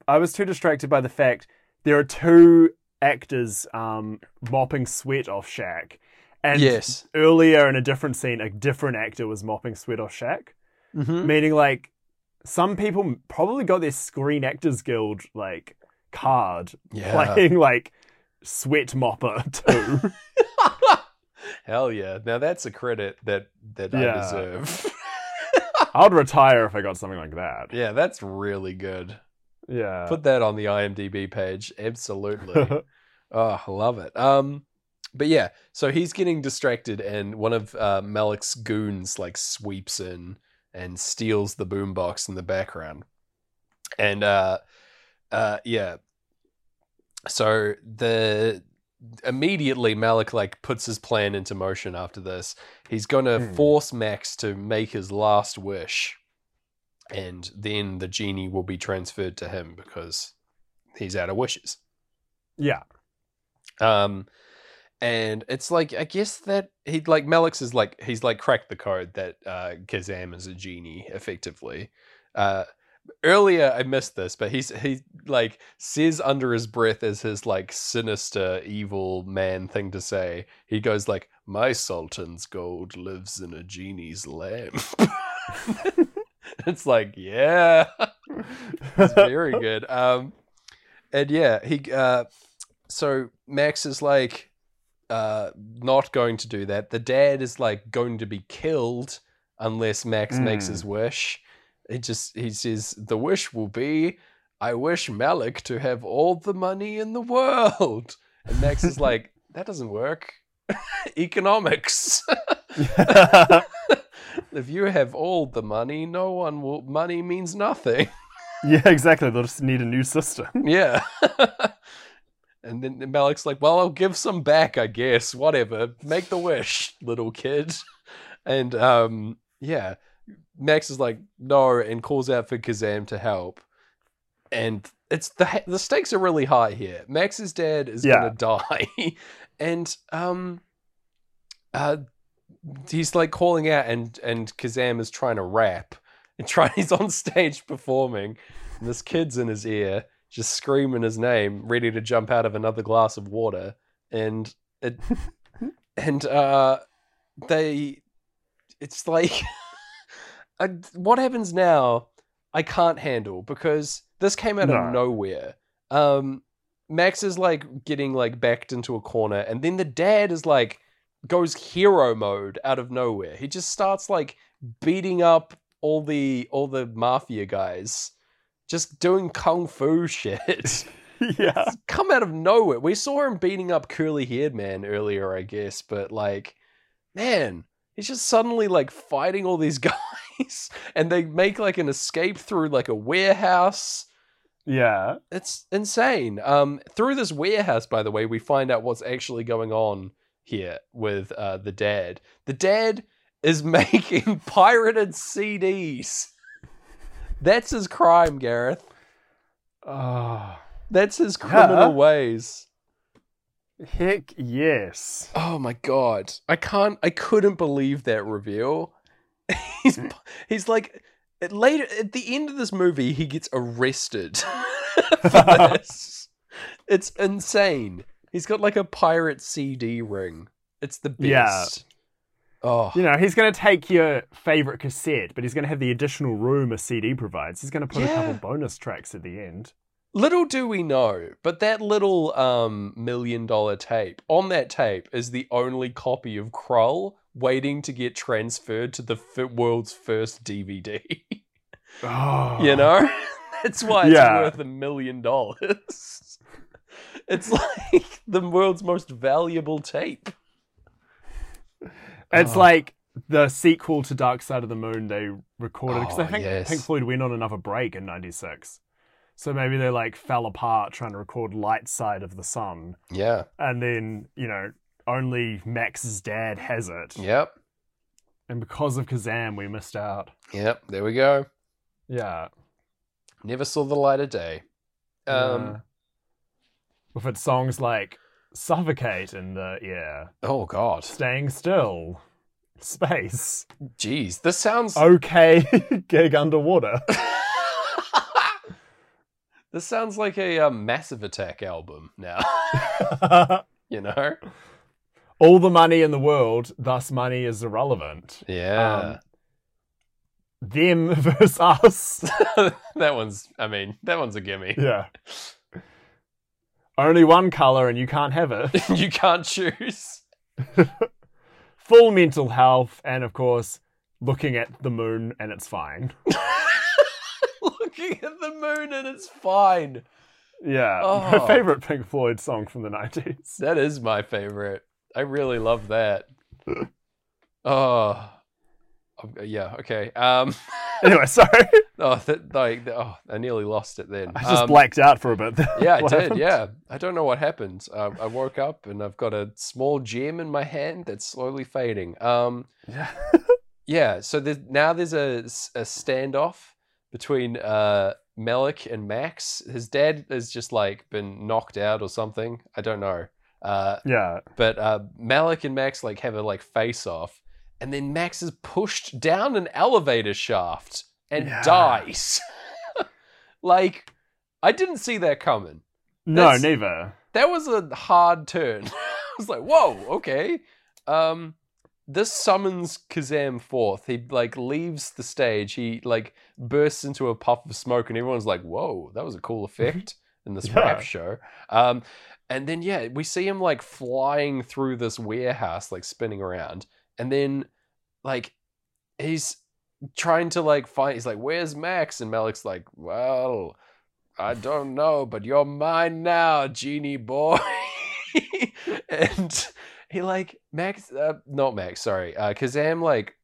I was too distracted by the fact there are two actors um, mopping sweat off Shaq. And
yes.
earlier in a different scene, a different actor was mopping sweat off Shaq.
Mhm.
Meaning, like, some people probably got their Screen Actors Guild, like, card
Yeah.
playing, like, sweat mopper too.
Hell yeah! Now that's a credit that that I deserve.
I'd retire if I got something like that.
yeah, that's really good.
Yeah.
Put that on the IMDb page. Absolutely. oh, love it. Um, but yeah, so he's getting distracted, and one of uh, Malik's goons like sweeps in and steals the boombox in the background, and uh, uh, yeah. So the immediately Malik like puts his plan into motion after this. He's going to
Hmm.
force Max to make his last wish, and then the genie will be transferred to him because he's out of wishes.
yeah.
Um, and it's like I guess that he'd like Malik's is like he's like cracked the code that uh, Kazaam is a genie effectively. Uh, earlier I missed this, but he's he like says under his breath as his like sinister evil man thing to say. He goes like, "My sultan's gold lives in a genie's lamp." it's like, yeah, it's very good. Um, and yeah, he uh, so Max is like uh not going to do that. The dad is like going to be killed unless Max makes
Mm.
his wish. He just he says the wish will be I wish Malik to have all the money in the world. And Max is like that doesn't work. Economics. if you have all the money, no one will money means nothing.
yeah, exactly. They'll just need a new system.
Yeah. and then Malik's like, well, I'll give some back, I guess. Whatever. Make the wish, little kid. And um, yeah, Max is like, no, and calls out for Kazaam to help. And it's the the stakes are really high here. Max's dad is
Yeah.
gonna die, and um, uh, he's like calling out, and and Kazaam is trying to rap, and trying he's on stage performing, and this kid's in his ear, just screaming his name, ready to jump out of another glass of water, and it, and uh, they, it's like, uh, what happens now? I can't handle because this came out
No.
of nowhere. Um, Max is like getting like backed into a corner, and then the dad is like goes hero mode out of nowhere. He just starts like beating up all the all the mafia guys, just doing kung fu shit.
yeah.
Come out of nowhere. We saw him beating up curly haired man earlier, I guess, but like, man, he's just suddenly like fighting all these guys, and they make like an escape through like a warehouse.
Yeah.
It's insane. Um, through this warehouse, by the way, we find out what's actually going on here with uh, the dad. The dad is making pirated CDs. That's his crime, Gareth.
Oh,
That's his criminal
Yeah.
ways.
Heck yes.
Oh my god. I can't I couldn't believe that reveal. he's mm. he's like at later at the end of this movie he gets arrested for this. It's insane. He's got like a pirate CD ring. It's the best.
Yeah.
Oh,
You know, he's going to take your favorite cassette, but he's going to have the additional room a CD provides. He's going to put a couple bonus tracks at the end.
Little do we know, but that little um million dollar tape on that tape is the only copy of Krull waiting to get transferred to the f- world's first DVD.
Oh.
you know, ah. that's why it's
Yeah.
worth a million dollars. It's like the world's most valuable tape.
It's
Oh.
like the sequel to Dark Side of the Moon they recorded because I
Oh, ah,
think
yes.
Pink Floyd went on another break in '96, so maybe they like fell apart trying to record Light Side of the Sun,
Yeah.
and then you know only Max's dad has it,
Yep.
and because of Kazaam we missed out.
Yep. There we go.
Yeah,
Never saw the light of day. Um.
yeah. with its songs like "Suffocate" and the yeah,
Oh God.
"Staying Still," "Space,"
Jeez. This sounds.
"Okay," "Gig Underwater."
This sounds like a um, Massive Attack album now. you know?
all the money in the world, thus money is irrelevant.
Yeah.
Them versus us.
that one's. I mean, that one's a gimme.
yeah. Only one color and you can't have it.
you can't choose.
Full mental health, and of course, looking at the moon and it's fine.
Looking at the moon and it's fine.
Yeah.
Oh.
My favorite Pink Floyd song from the 90s.
That is my favorite. I really love that. Oh. Oh, Yeah. Okay. Um.
Anyway, sorry.
Oh, that, like, oh, I nearly lost it then.
I just
Um,
blacked out for a bit.
Yeah, I did.
happened?
Yeah, I don't know what happened. Um, I woke up and I've got a small gem in my hand that's slowly fading. Um,
Yeah.
yeah. So there's, now there's a, a standoff between uh, Malik and Max. His dad has just like been knocked out or something. I don't know. Uh,
Yeah.
but uh, Malik and Max like have a like face off, and then Max is pushed down an elevator shaft and
Yeah.
dies. like, I didn't see that coming.
No,
That's-
neither.
That was a hard turn. I was like, whoa, okay. Um, this summons Kazaam forth. He like leaves the stage. He like bursts into a puff of smoke, and everyone's like, "Whoa, that was a cool effect in this
Yeah.
rap show." Um, and then yeah, we see him like flying through this warehouse, like spinning around, and then like he's trying to like find. He's like, "Where's Max?" And Malik's like, "Well." I don't know, but you're mine now, genie boy. and he like Max, uh, not Max, sorry, uh, Kazaam like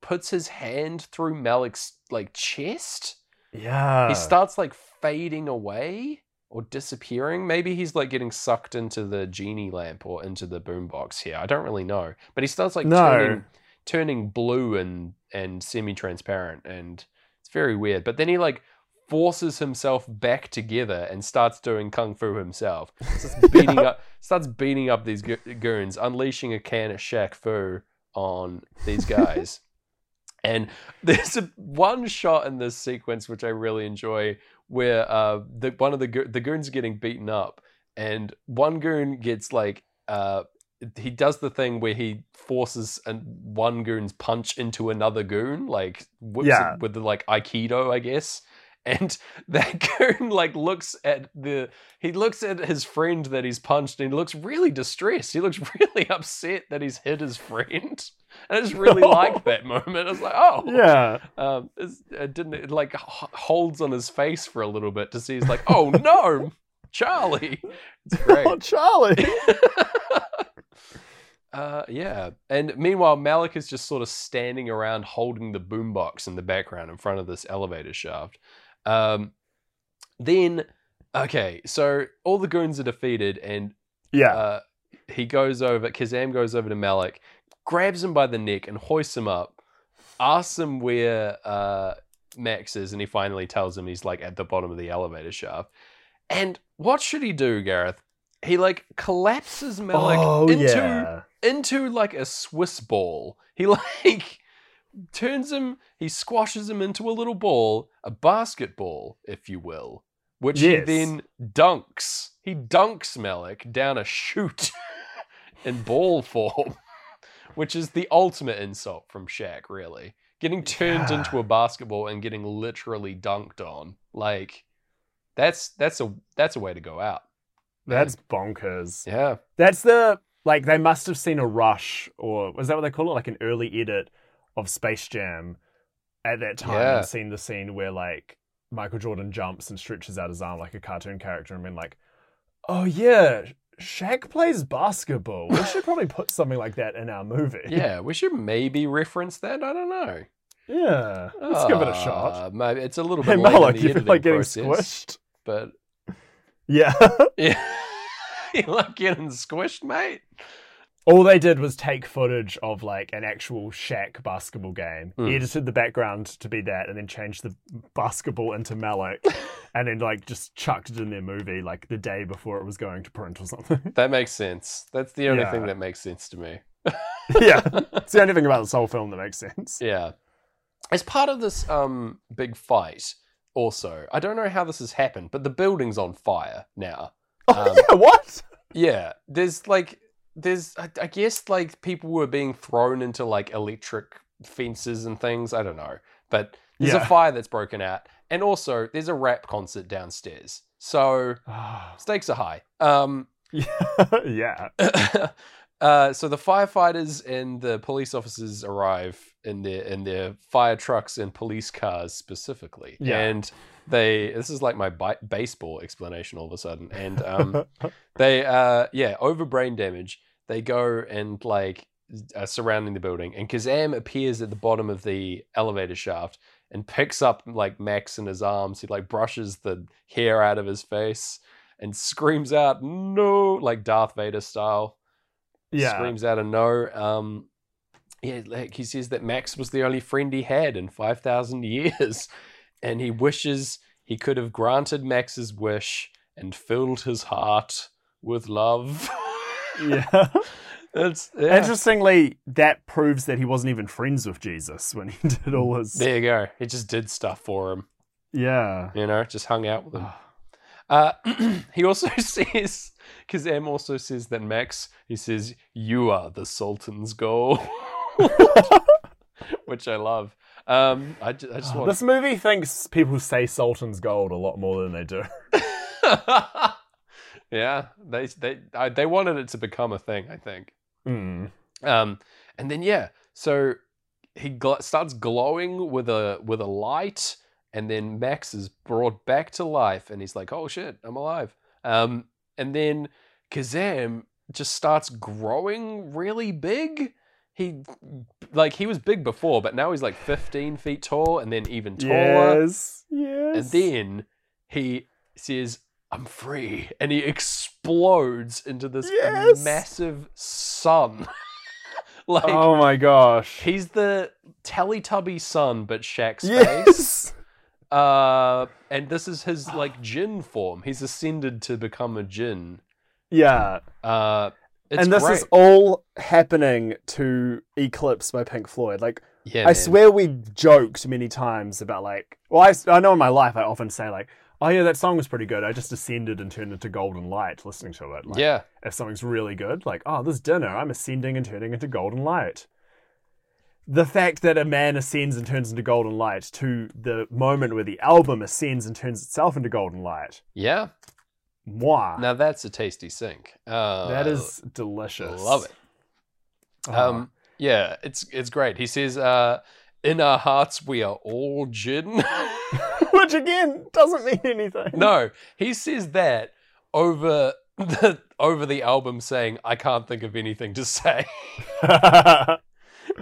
puts his hand through Malik's like chest.
Yeah.
he starts like fading away or disappearing. Maybe he's like getting sucked into the genie lamp or into the boombox here. I don't really know, but he starts like
No.
turning turning blue and and semi-transparent, and it's very weird. But then he like forces himself back together and starts doing kung fu himself. Starts beating up, starts beating up these goons, unleashing a can of Shaq Fu on these guys. and there's a one shot in this sequence which I really enjoy, where uh, the one of the go- the goons getting beaten up, and one goon gets like uh, he does the thing where he forces an, one goon's punch into another goon, like whips
Yeah.
it with the like aikido, I guess. And that goon like looks at the he looks at his friend that he's punched and he looks really distressed. He looks really upset that he's hit his friend. And I just really like that moment. I was like, oh,
Yeah.
um, it didn't it like h- holds on his face for a little bit to see. He's like, oh no, Charlie. It's great.
Oh, Charlie.
Uh, yeah. And meanwhile, Malik is just sort of standing around holding the boombox in the background in front of this elevator shaft. Um, then, okay, so all the goons are defeated, and
Yeah.
uh, he goes over, Kazaam goes over to Malik, grabs him by the neck, and hoists him up, asks him where uh, Max is, and he finally tells him he's like at the bottom of the elevator shaft. And what should he do, Gareth? He like collapses Malik
oh,
into
yeah.
into like a Swiss ball. He like turns him, he squashes him into a little ball, a basketball, if you will, which he then dunks. He dunks Malik down a chute in ball form, which is the ultimate insult from Shaq, really. Getting turned
Yeah.
into a basketball and getting literally dunked on. Like that's that's a that's a way to go out.
That's bonkers.
Yeah.
That's the like they must have seen a rush or was that what they call it? Like an early edit of Space Jam at that time
Yeah.
and seen the scene where like Michael Jordan jumps and stretches out his arm like a cartoon character and been like, Oh yeah, Shaq plays basketball. We should probably put something like that in our movie.
Yeah, we should maybe reference that. I don't know.
Yeah. Let's give it a shot.
Uh, Maybe it's a little
Hey
bit late
Malik,
in the
you
editing
like getting
process,
squished?
but
Yeah.
yeah, you like getting squished, mate.
All they did was take footage of like an actual Shaq basketball game,
Hmm.
edited the background to be that, and then changed the basketball into Malik, and then like just chucked it in their movie like the day before it was going to print or something.
That makes sense. That's the only
Yeah.
thing that makes sense to me.
yeah, it's the only thing about this whole film that makes sense.
Yeah. As part of this um big fight, also, I don't know how this has happened, but the building's on fire now.
Oh
Um,
yeah, what?
Yeah, there's like there's I, I guess like people were being thrown into like electric fences and things. I don't know, but there's a fire that's broken out, and also there's a rap concert downstairs. So stakes are high. Um,
yeah.
uh, so the firefighters and the police officers arrive in their in their fire trucks and police cars specifically,
Yeah.
and they this is like my bi- baseball explanation all of a sudden, and um, they uh yeah over brain damage they go and like surrounding the building and kazaam appears at the bottom of the elevator shaft and picks up like max in his arms. He like brushes the hair out of his face and screams out no like darth vader style.
Yeah.
screams out a no. Um yeah like he says that max was the only friend he had in 5000 years and he wishes he could have granted max's wish and filled his heart with love
Yeah.
it's yeah.
Interestingly, that proves that he wasn't even friends with Jesus when he did all his.
there you go he just did stuff for him
Yeah.
you know just hung out with him uh he also says Kazaam also says that max he says you are the sultan's gold which i love um i, ju- I just want
This movie thinks people say Sultan's Gold a lot more than they do.
Yeah, they they I, they wanted it to become a thing. I think.
Mm.
Um, and then yeah, so he gl- starts glowing with a with a light, and then Max is brought back to life, and he's like, "Oh shit, I'm alive." Um, and then Kazaam just starts growing really big. He like he was big before, but now he's like 15 feet tall, and then even taller.
Yes. Yes.
And then he says, I'm free. And he explodes into this
Yes!
massive sun. like,
oh my gosh.
he's the Teletubby sun, but Shaq's face.
Yes.
Uh, and this is his, like, Djinn form. He's ascended to become a Djinn.
Yeah.
Uh, it's
and this
great.
is all happening to Eclipse by Pink Floyd. Like,
yeah,
I
man.
swear we joked many times about, like, well, I, I know in my life I often say, like, oh yeah, that song was pretty good. I just ascended and turned into golden light listening to it. Like,
yeah.
if something's really good, like, oh, this dinner, I'm ascending and turning into golden light. The fact that a man ascends and turns into golden light to the moment where the album ascends and turns itself into golden light.
Yeah.
Moi.
Now that's a tasty sync. Uh,
that is delicious.
Love it.
Oh.
Um, yeah, it's it's great. He says, uh, "In our hearts, we are all jinn."
Which again doesn't mean anything.
no, he says that over the over the album, saying, "I can't think of anything to say,"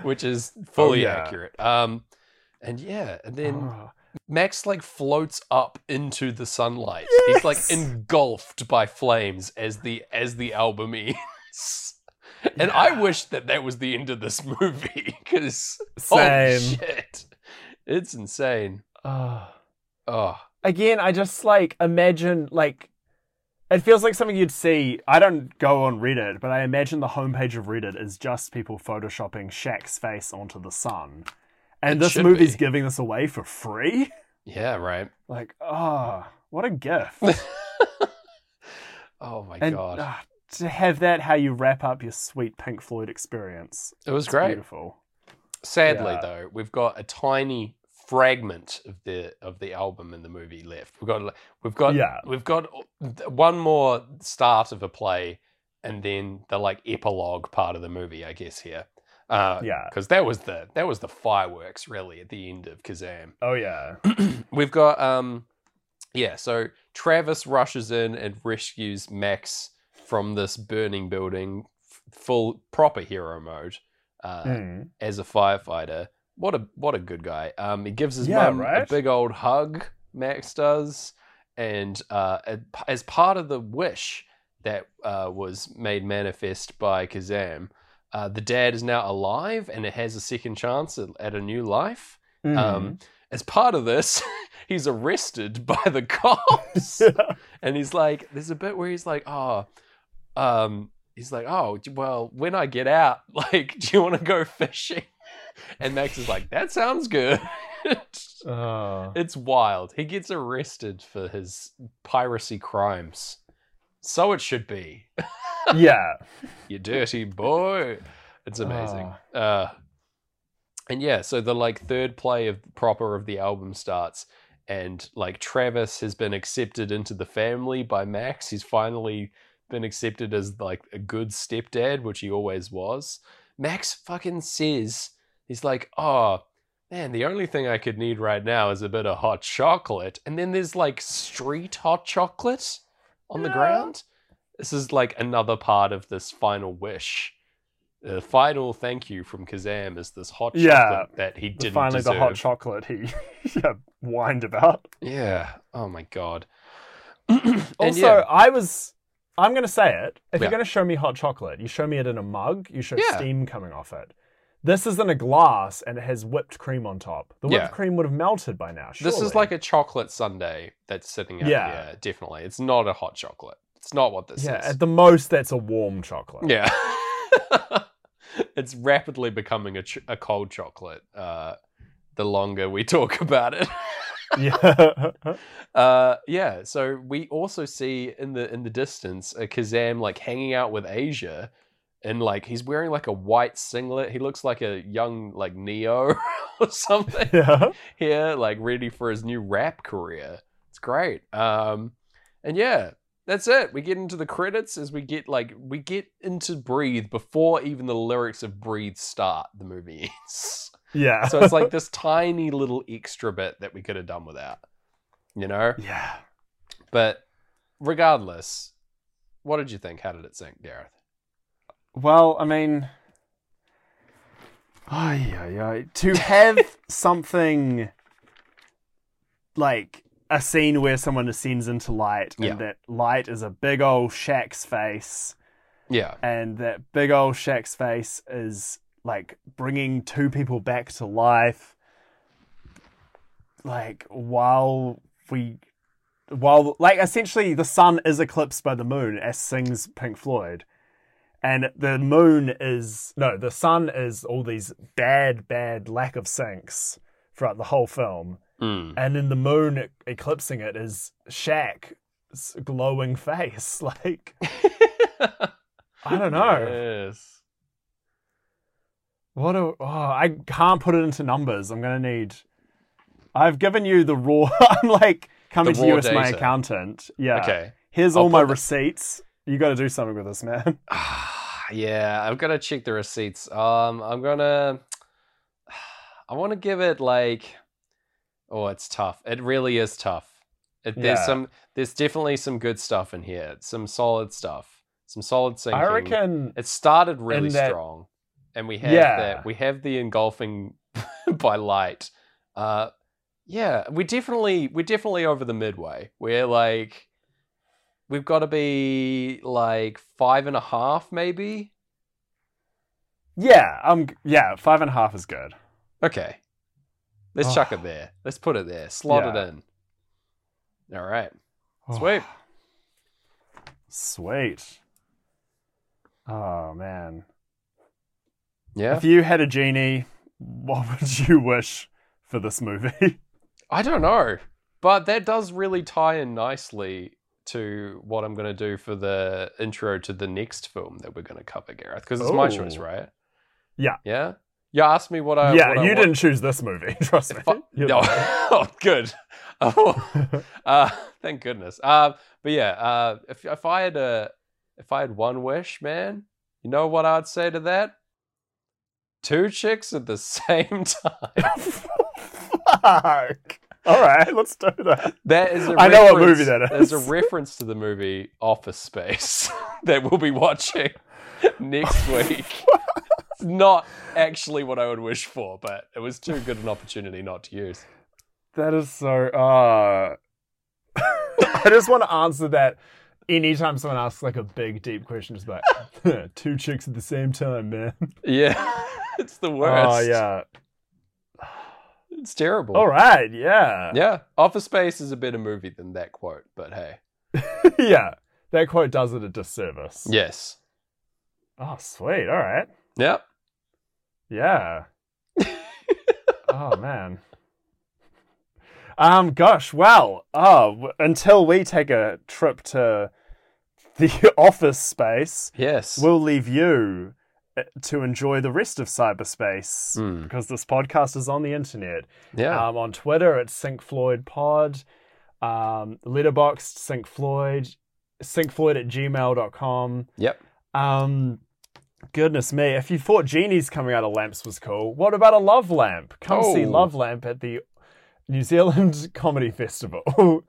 which is fully
Oh, yeah.
accurate. Um, and yeah, and then
Oh.
Max like floats up into the sunlight. He's like engulfed by flames as the as the album ends. And I wish that that was the end of this movie because
Same.
shit, it's insane.
Oh.
Oh,
Again, I just like imagine like it feels like something you'd see. I don't go on Reddit, but I imagine the homepage of Reddit is just people photoshopping Shaq's face onto the sun. And
It
this movie's
be.
giving this away for free?
yeah, right.
Like, oh, what a gift.
oh my
and
god,
uh, to have that how you wrap up your sweet Pink Floyd experience.
it was great.
Beautiful.
Sadly,
Yeah.
though, we've got a tiny fragment of the of the album in the movie left. We've got we've got
Yeah.
we've got one more start of a play, and then the like epilogue part of the movie, I guess here. Uh,
Yeah.
because that was the that was the fireworks really at the end of Kazaam.
Oh yeah.
We've got um, yeah. So Travis rushes in and rescues Max from this burning building, f- full proper hero mode. Uh,
Mm.
as a firefighter. What a what a good guy. Um, he gives his
Yeah,
mum a big old hug. Max does, and uh, as part of the wish that uh, was made manifest by Kazaam, uh, the dad is now alive and it has a second chance at, at a new life.
Mm.
Um, as part of this, he's arrested by the cops and he's like, there's a bit where he's like, oh, um, he's like, oh, well, when I get out, like, do you want to go fishing? And Max is like, that sounds good.
Oh.
it's wild. He gets arrested for his piracy crimes. So it should be.
yeah.
You dirty boy. It's amazing.
Ah.
Uh, and yeah, so the like third play of proper of the album starts, and like Travis has been accepted into the family by Max. He's finally been accepted as like a good stepdad, which he always was. Max fucking says he's like, oh man, the only thing I could need right now is a bit of hot chocolate, and then there's like street hot chocolate on the
Yeah.
ground. This is like another part of this final wish. The final thank you from Kazaam is this hot
Yeah.
chocolate that he didn't
Finally,
deserve.
the hot chocolate he yeah, uh, whined about.
Yeah. Oh my god.
Also,
yeah,
I was. I'm going to say it. If
Yeah.
you're going to show me hot chocolate, you show me it in a mug. You show
Yeah.
steam coming off it. This is in a glass and it has whipped cream on top. The whipped
Yeah.
cream would have melted by now.
this is like a chocolate sundae that's sitting out
Yeah.
here. Definitely, it's not a hot chocolate. It's not what this
yeah.
is.
At the most, that's a warm chocolate.
Yeah. it's rapidly becoming a, ch- a cold chocolate uh, the longer we talk about it.
Yeah.
uh, yeah, so we also see in the in the distance a Kazaam like hanging out with Asia and like he's wearing like a white singlet. He looks like a young like Neo or something
yeah.
here, like ready for his new rap career. It's great. Um, and yeah, that's it. We get into the credits as we get like we get into Breathe before even the lyrics of Breathe start. The movie ends.
Yeah.
so it's like this tiny little extra bit that we could have done without, you know.
yeah.
But regardless, what did you think? How did it sync, Gareth?
Well, I mean, ay, ay, ay. to have something like a scene where someone ascends into light,
Yeah.
and that light is a big old Shaq's face,
Yeah,
and that big old Shaq's face is like bringing two people back to life. Like while we, while like essentially the sun is eclipsed by the moon, as sings Pink Floyd, and the moon is no, the sun is all these bad, bad lack of syncs throughout the whole film,
Mm.
and then the moon eclipsing it is Shaq's glowing face, like. I don't know.
Yes.
What a oh, I can't put it into numbers. I'm gonna need. I've given you the raw. I'm like coming
The
to you as my accountant. Yeah.
Okay.
Here's
I'll
all my
the-
receipts. You got to do something with this, man.
yeah, I've got to check the receipts. Um, I'm gonna. I want to give it like. Oh, it's tough. It really is tough. It, There's
Yeah.
some. There's definitely some good stuff in here. Some solid stuff. Some solid syncing.
I reckon.
It started really
that-
strong, and we have
Yeah.
that. We have the engulfing by light. Uh, yeah, we definitely we're definitely over the midway. We're like, we've got to be like five and a half, maybe.
Yeah. Um. Yeah. Five and a half is good.
Okay, let's
Oh.
chuck it there. Let's put it there. Slot
Yeah.
it in. All right, sweet.
Sweet. Oh man.
Yeah,
If you had a genie, what would you wish for this movie?
I don't know. But that does really tie in nicely to what I'm going to do for the intro to the next film that we're going to cover, Gareth, because it's my choice, right?
Yeah.
Yeah. You asked me what I.
yeah,
what I Yeah,
you
want-
didn't choose this movie. Trust me.
I- no, oh, good. Oh, uh, thank goodness. Um, but yeah, uh, if if I had a if I had one wish, man, you know what I'd say to that? Two chicks at the same time.
Fuck. All right, let's do that.
That is a
I know what movie that is.
There's a reference to the movie Office Space that we'll be watching next week. It's not actually what I would wish for, but it was too good an opportunity not to use.
That is so. Uh... I just want to answer that anytime someone asks like a big, deep question. Just like two chicks at the same time, man.
Yeah, it's the worst.
Oh yeah.
It's terrible.
All right. Yeah.
Yeah, Office Space is a better movie than that quote, but hey.
yeah. That quote does it a disservice.
Yes.
Oh, sweet. All right.
Yep.
Yeah. oh man. Um. Gosh. Well. Oh. Until we take a trip to the office space,
Yes.
we'll leave you to enjoy the rest of cyberspace
Hmm.
because this podcast is on the internet.
yeah.
Um, on Twitter, it's Sync Floyd Pod. Um, Sync Floyd. Syncfloyd at gmail.com.
yep.
Um, goodness me, if you thought genies coming out of lamps was cool, what about a love lamp? Come see
Oh.
Love Lamp at the New Zealand Comedy Festival.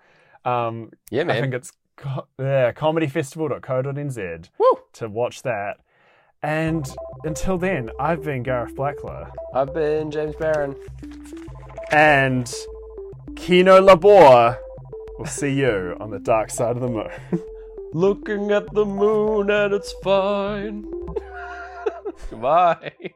um,
Yeah,
I think it's co- yeah, comedyfestival.co.nz
Woo.
to watch that. And until then, I've been Gareth Blackler.
I've been James Barron.
And Kino Labor will see you on the dark side of the moon.
Looking at the moon and it's fine. Goodbye.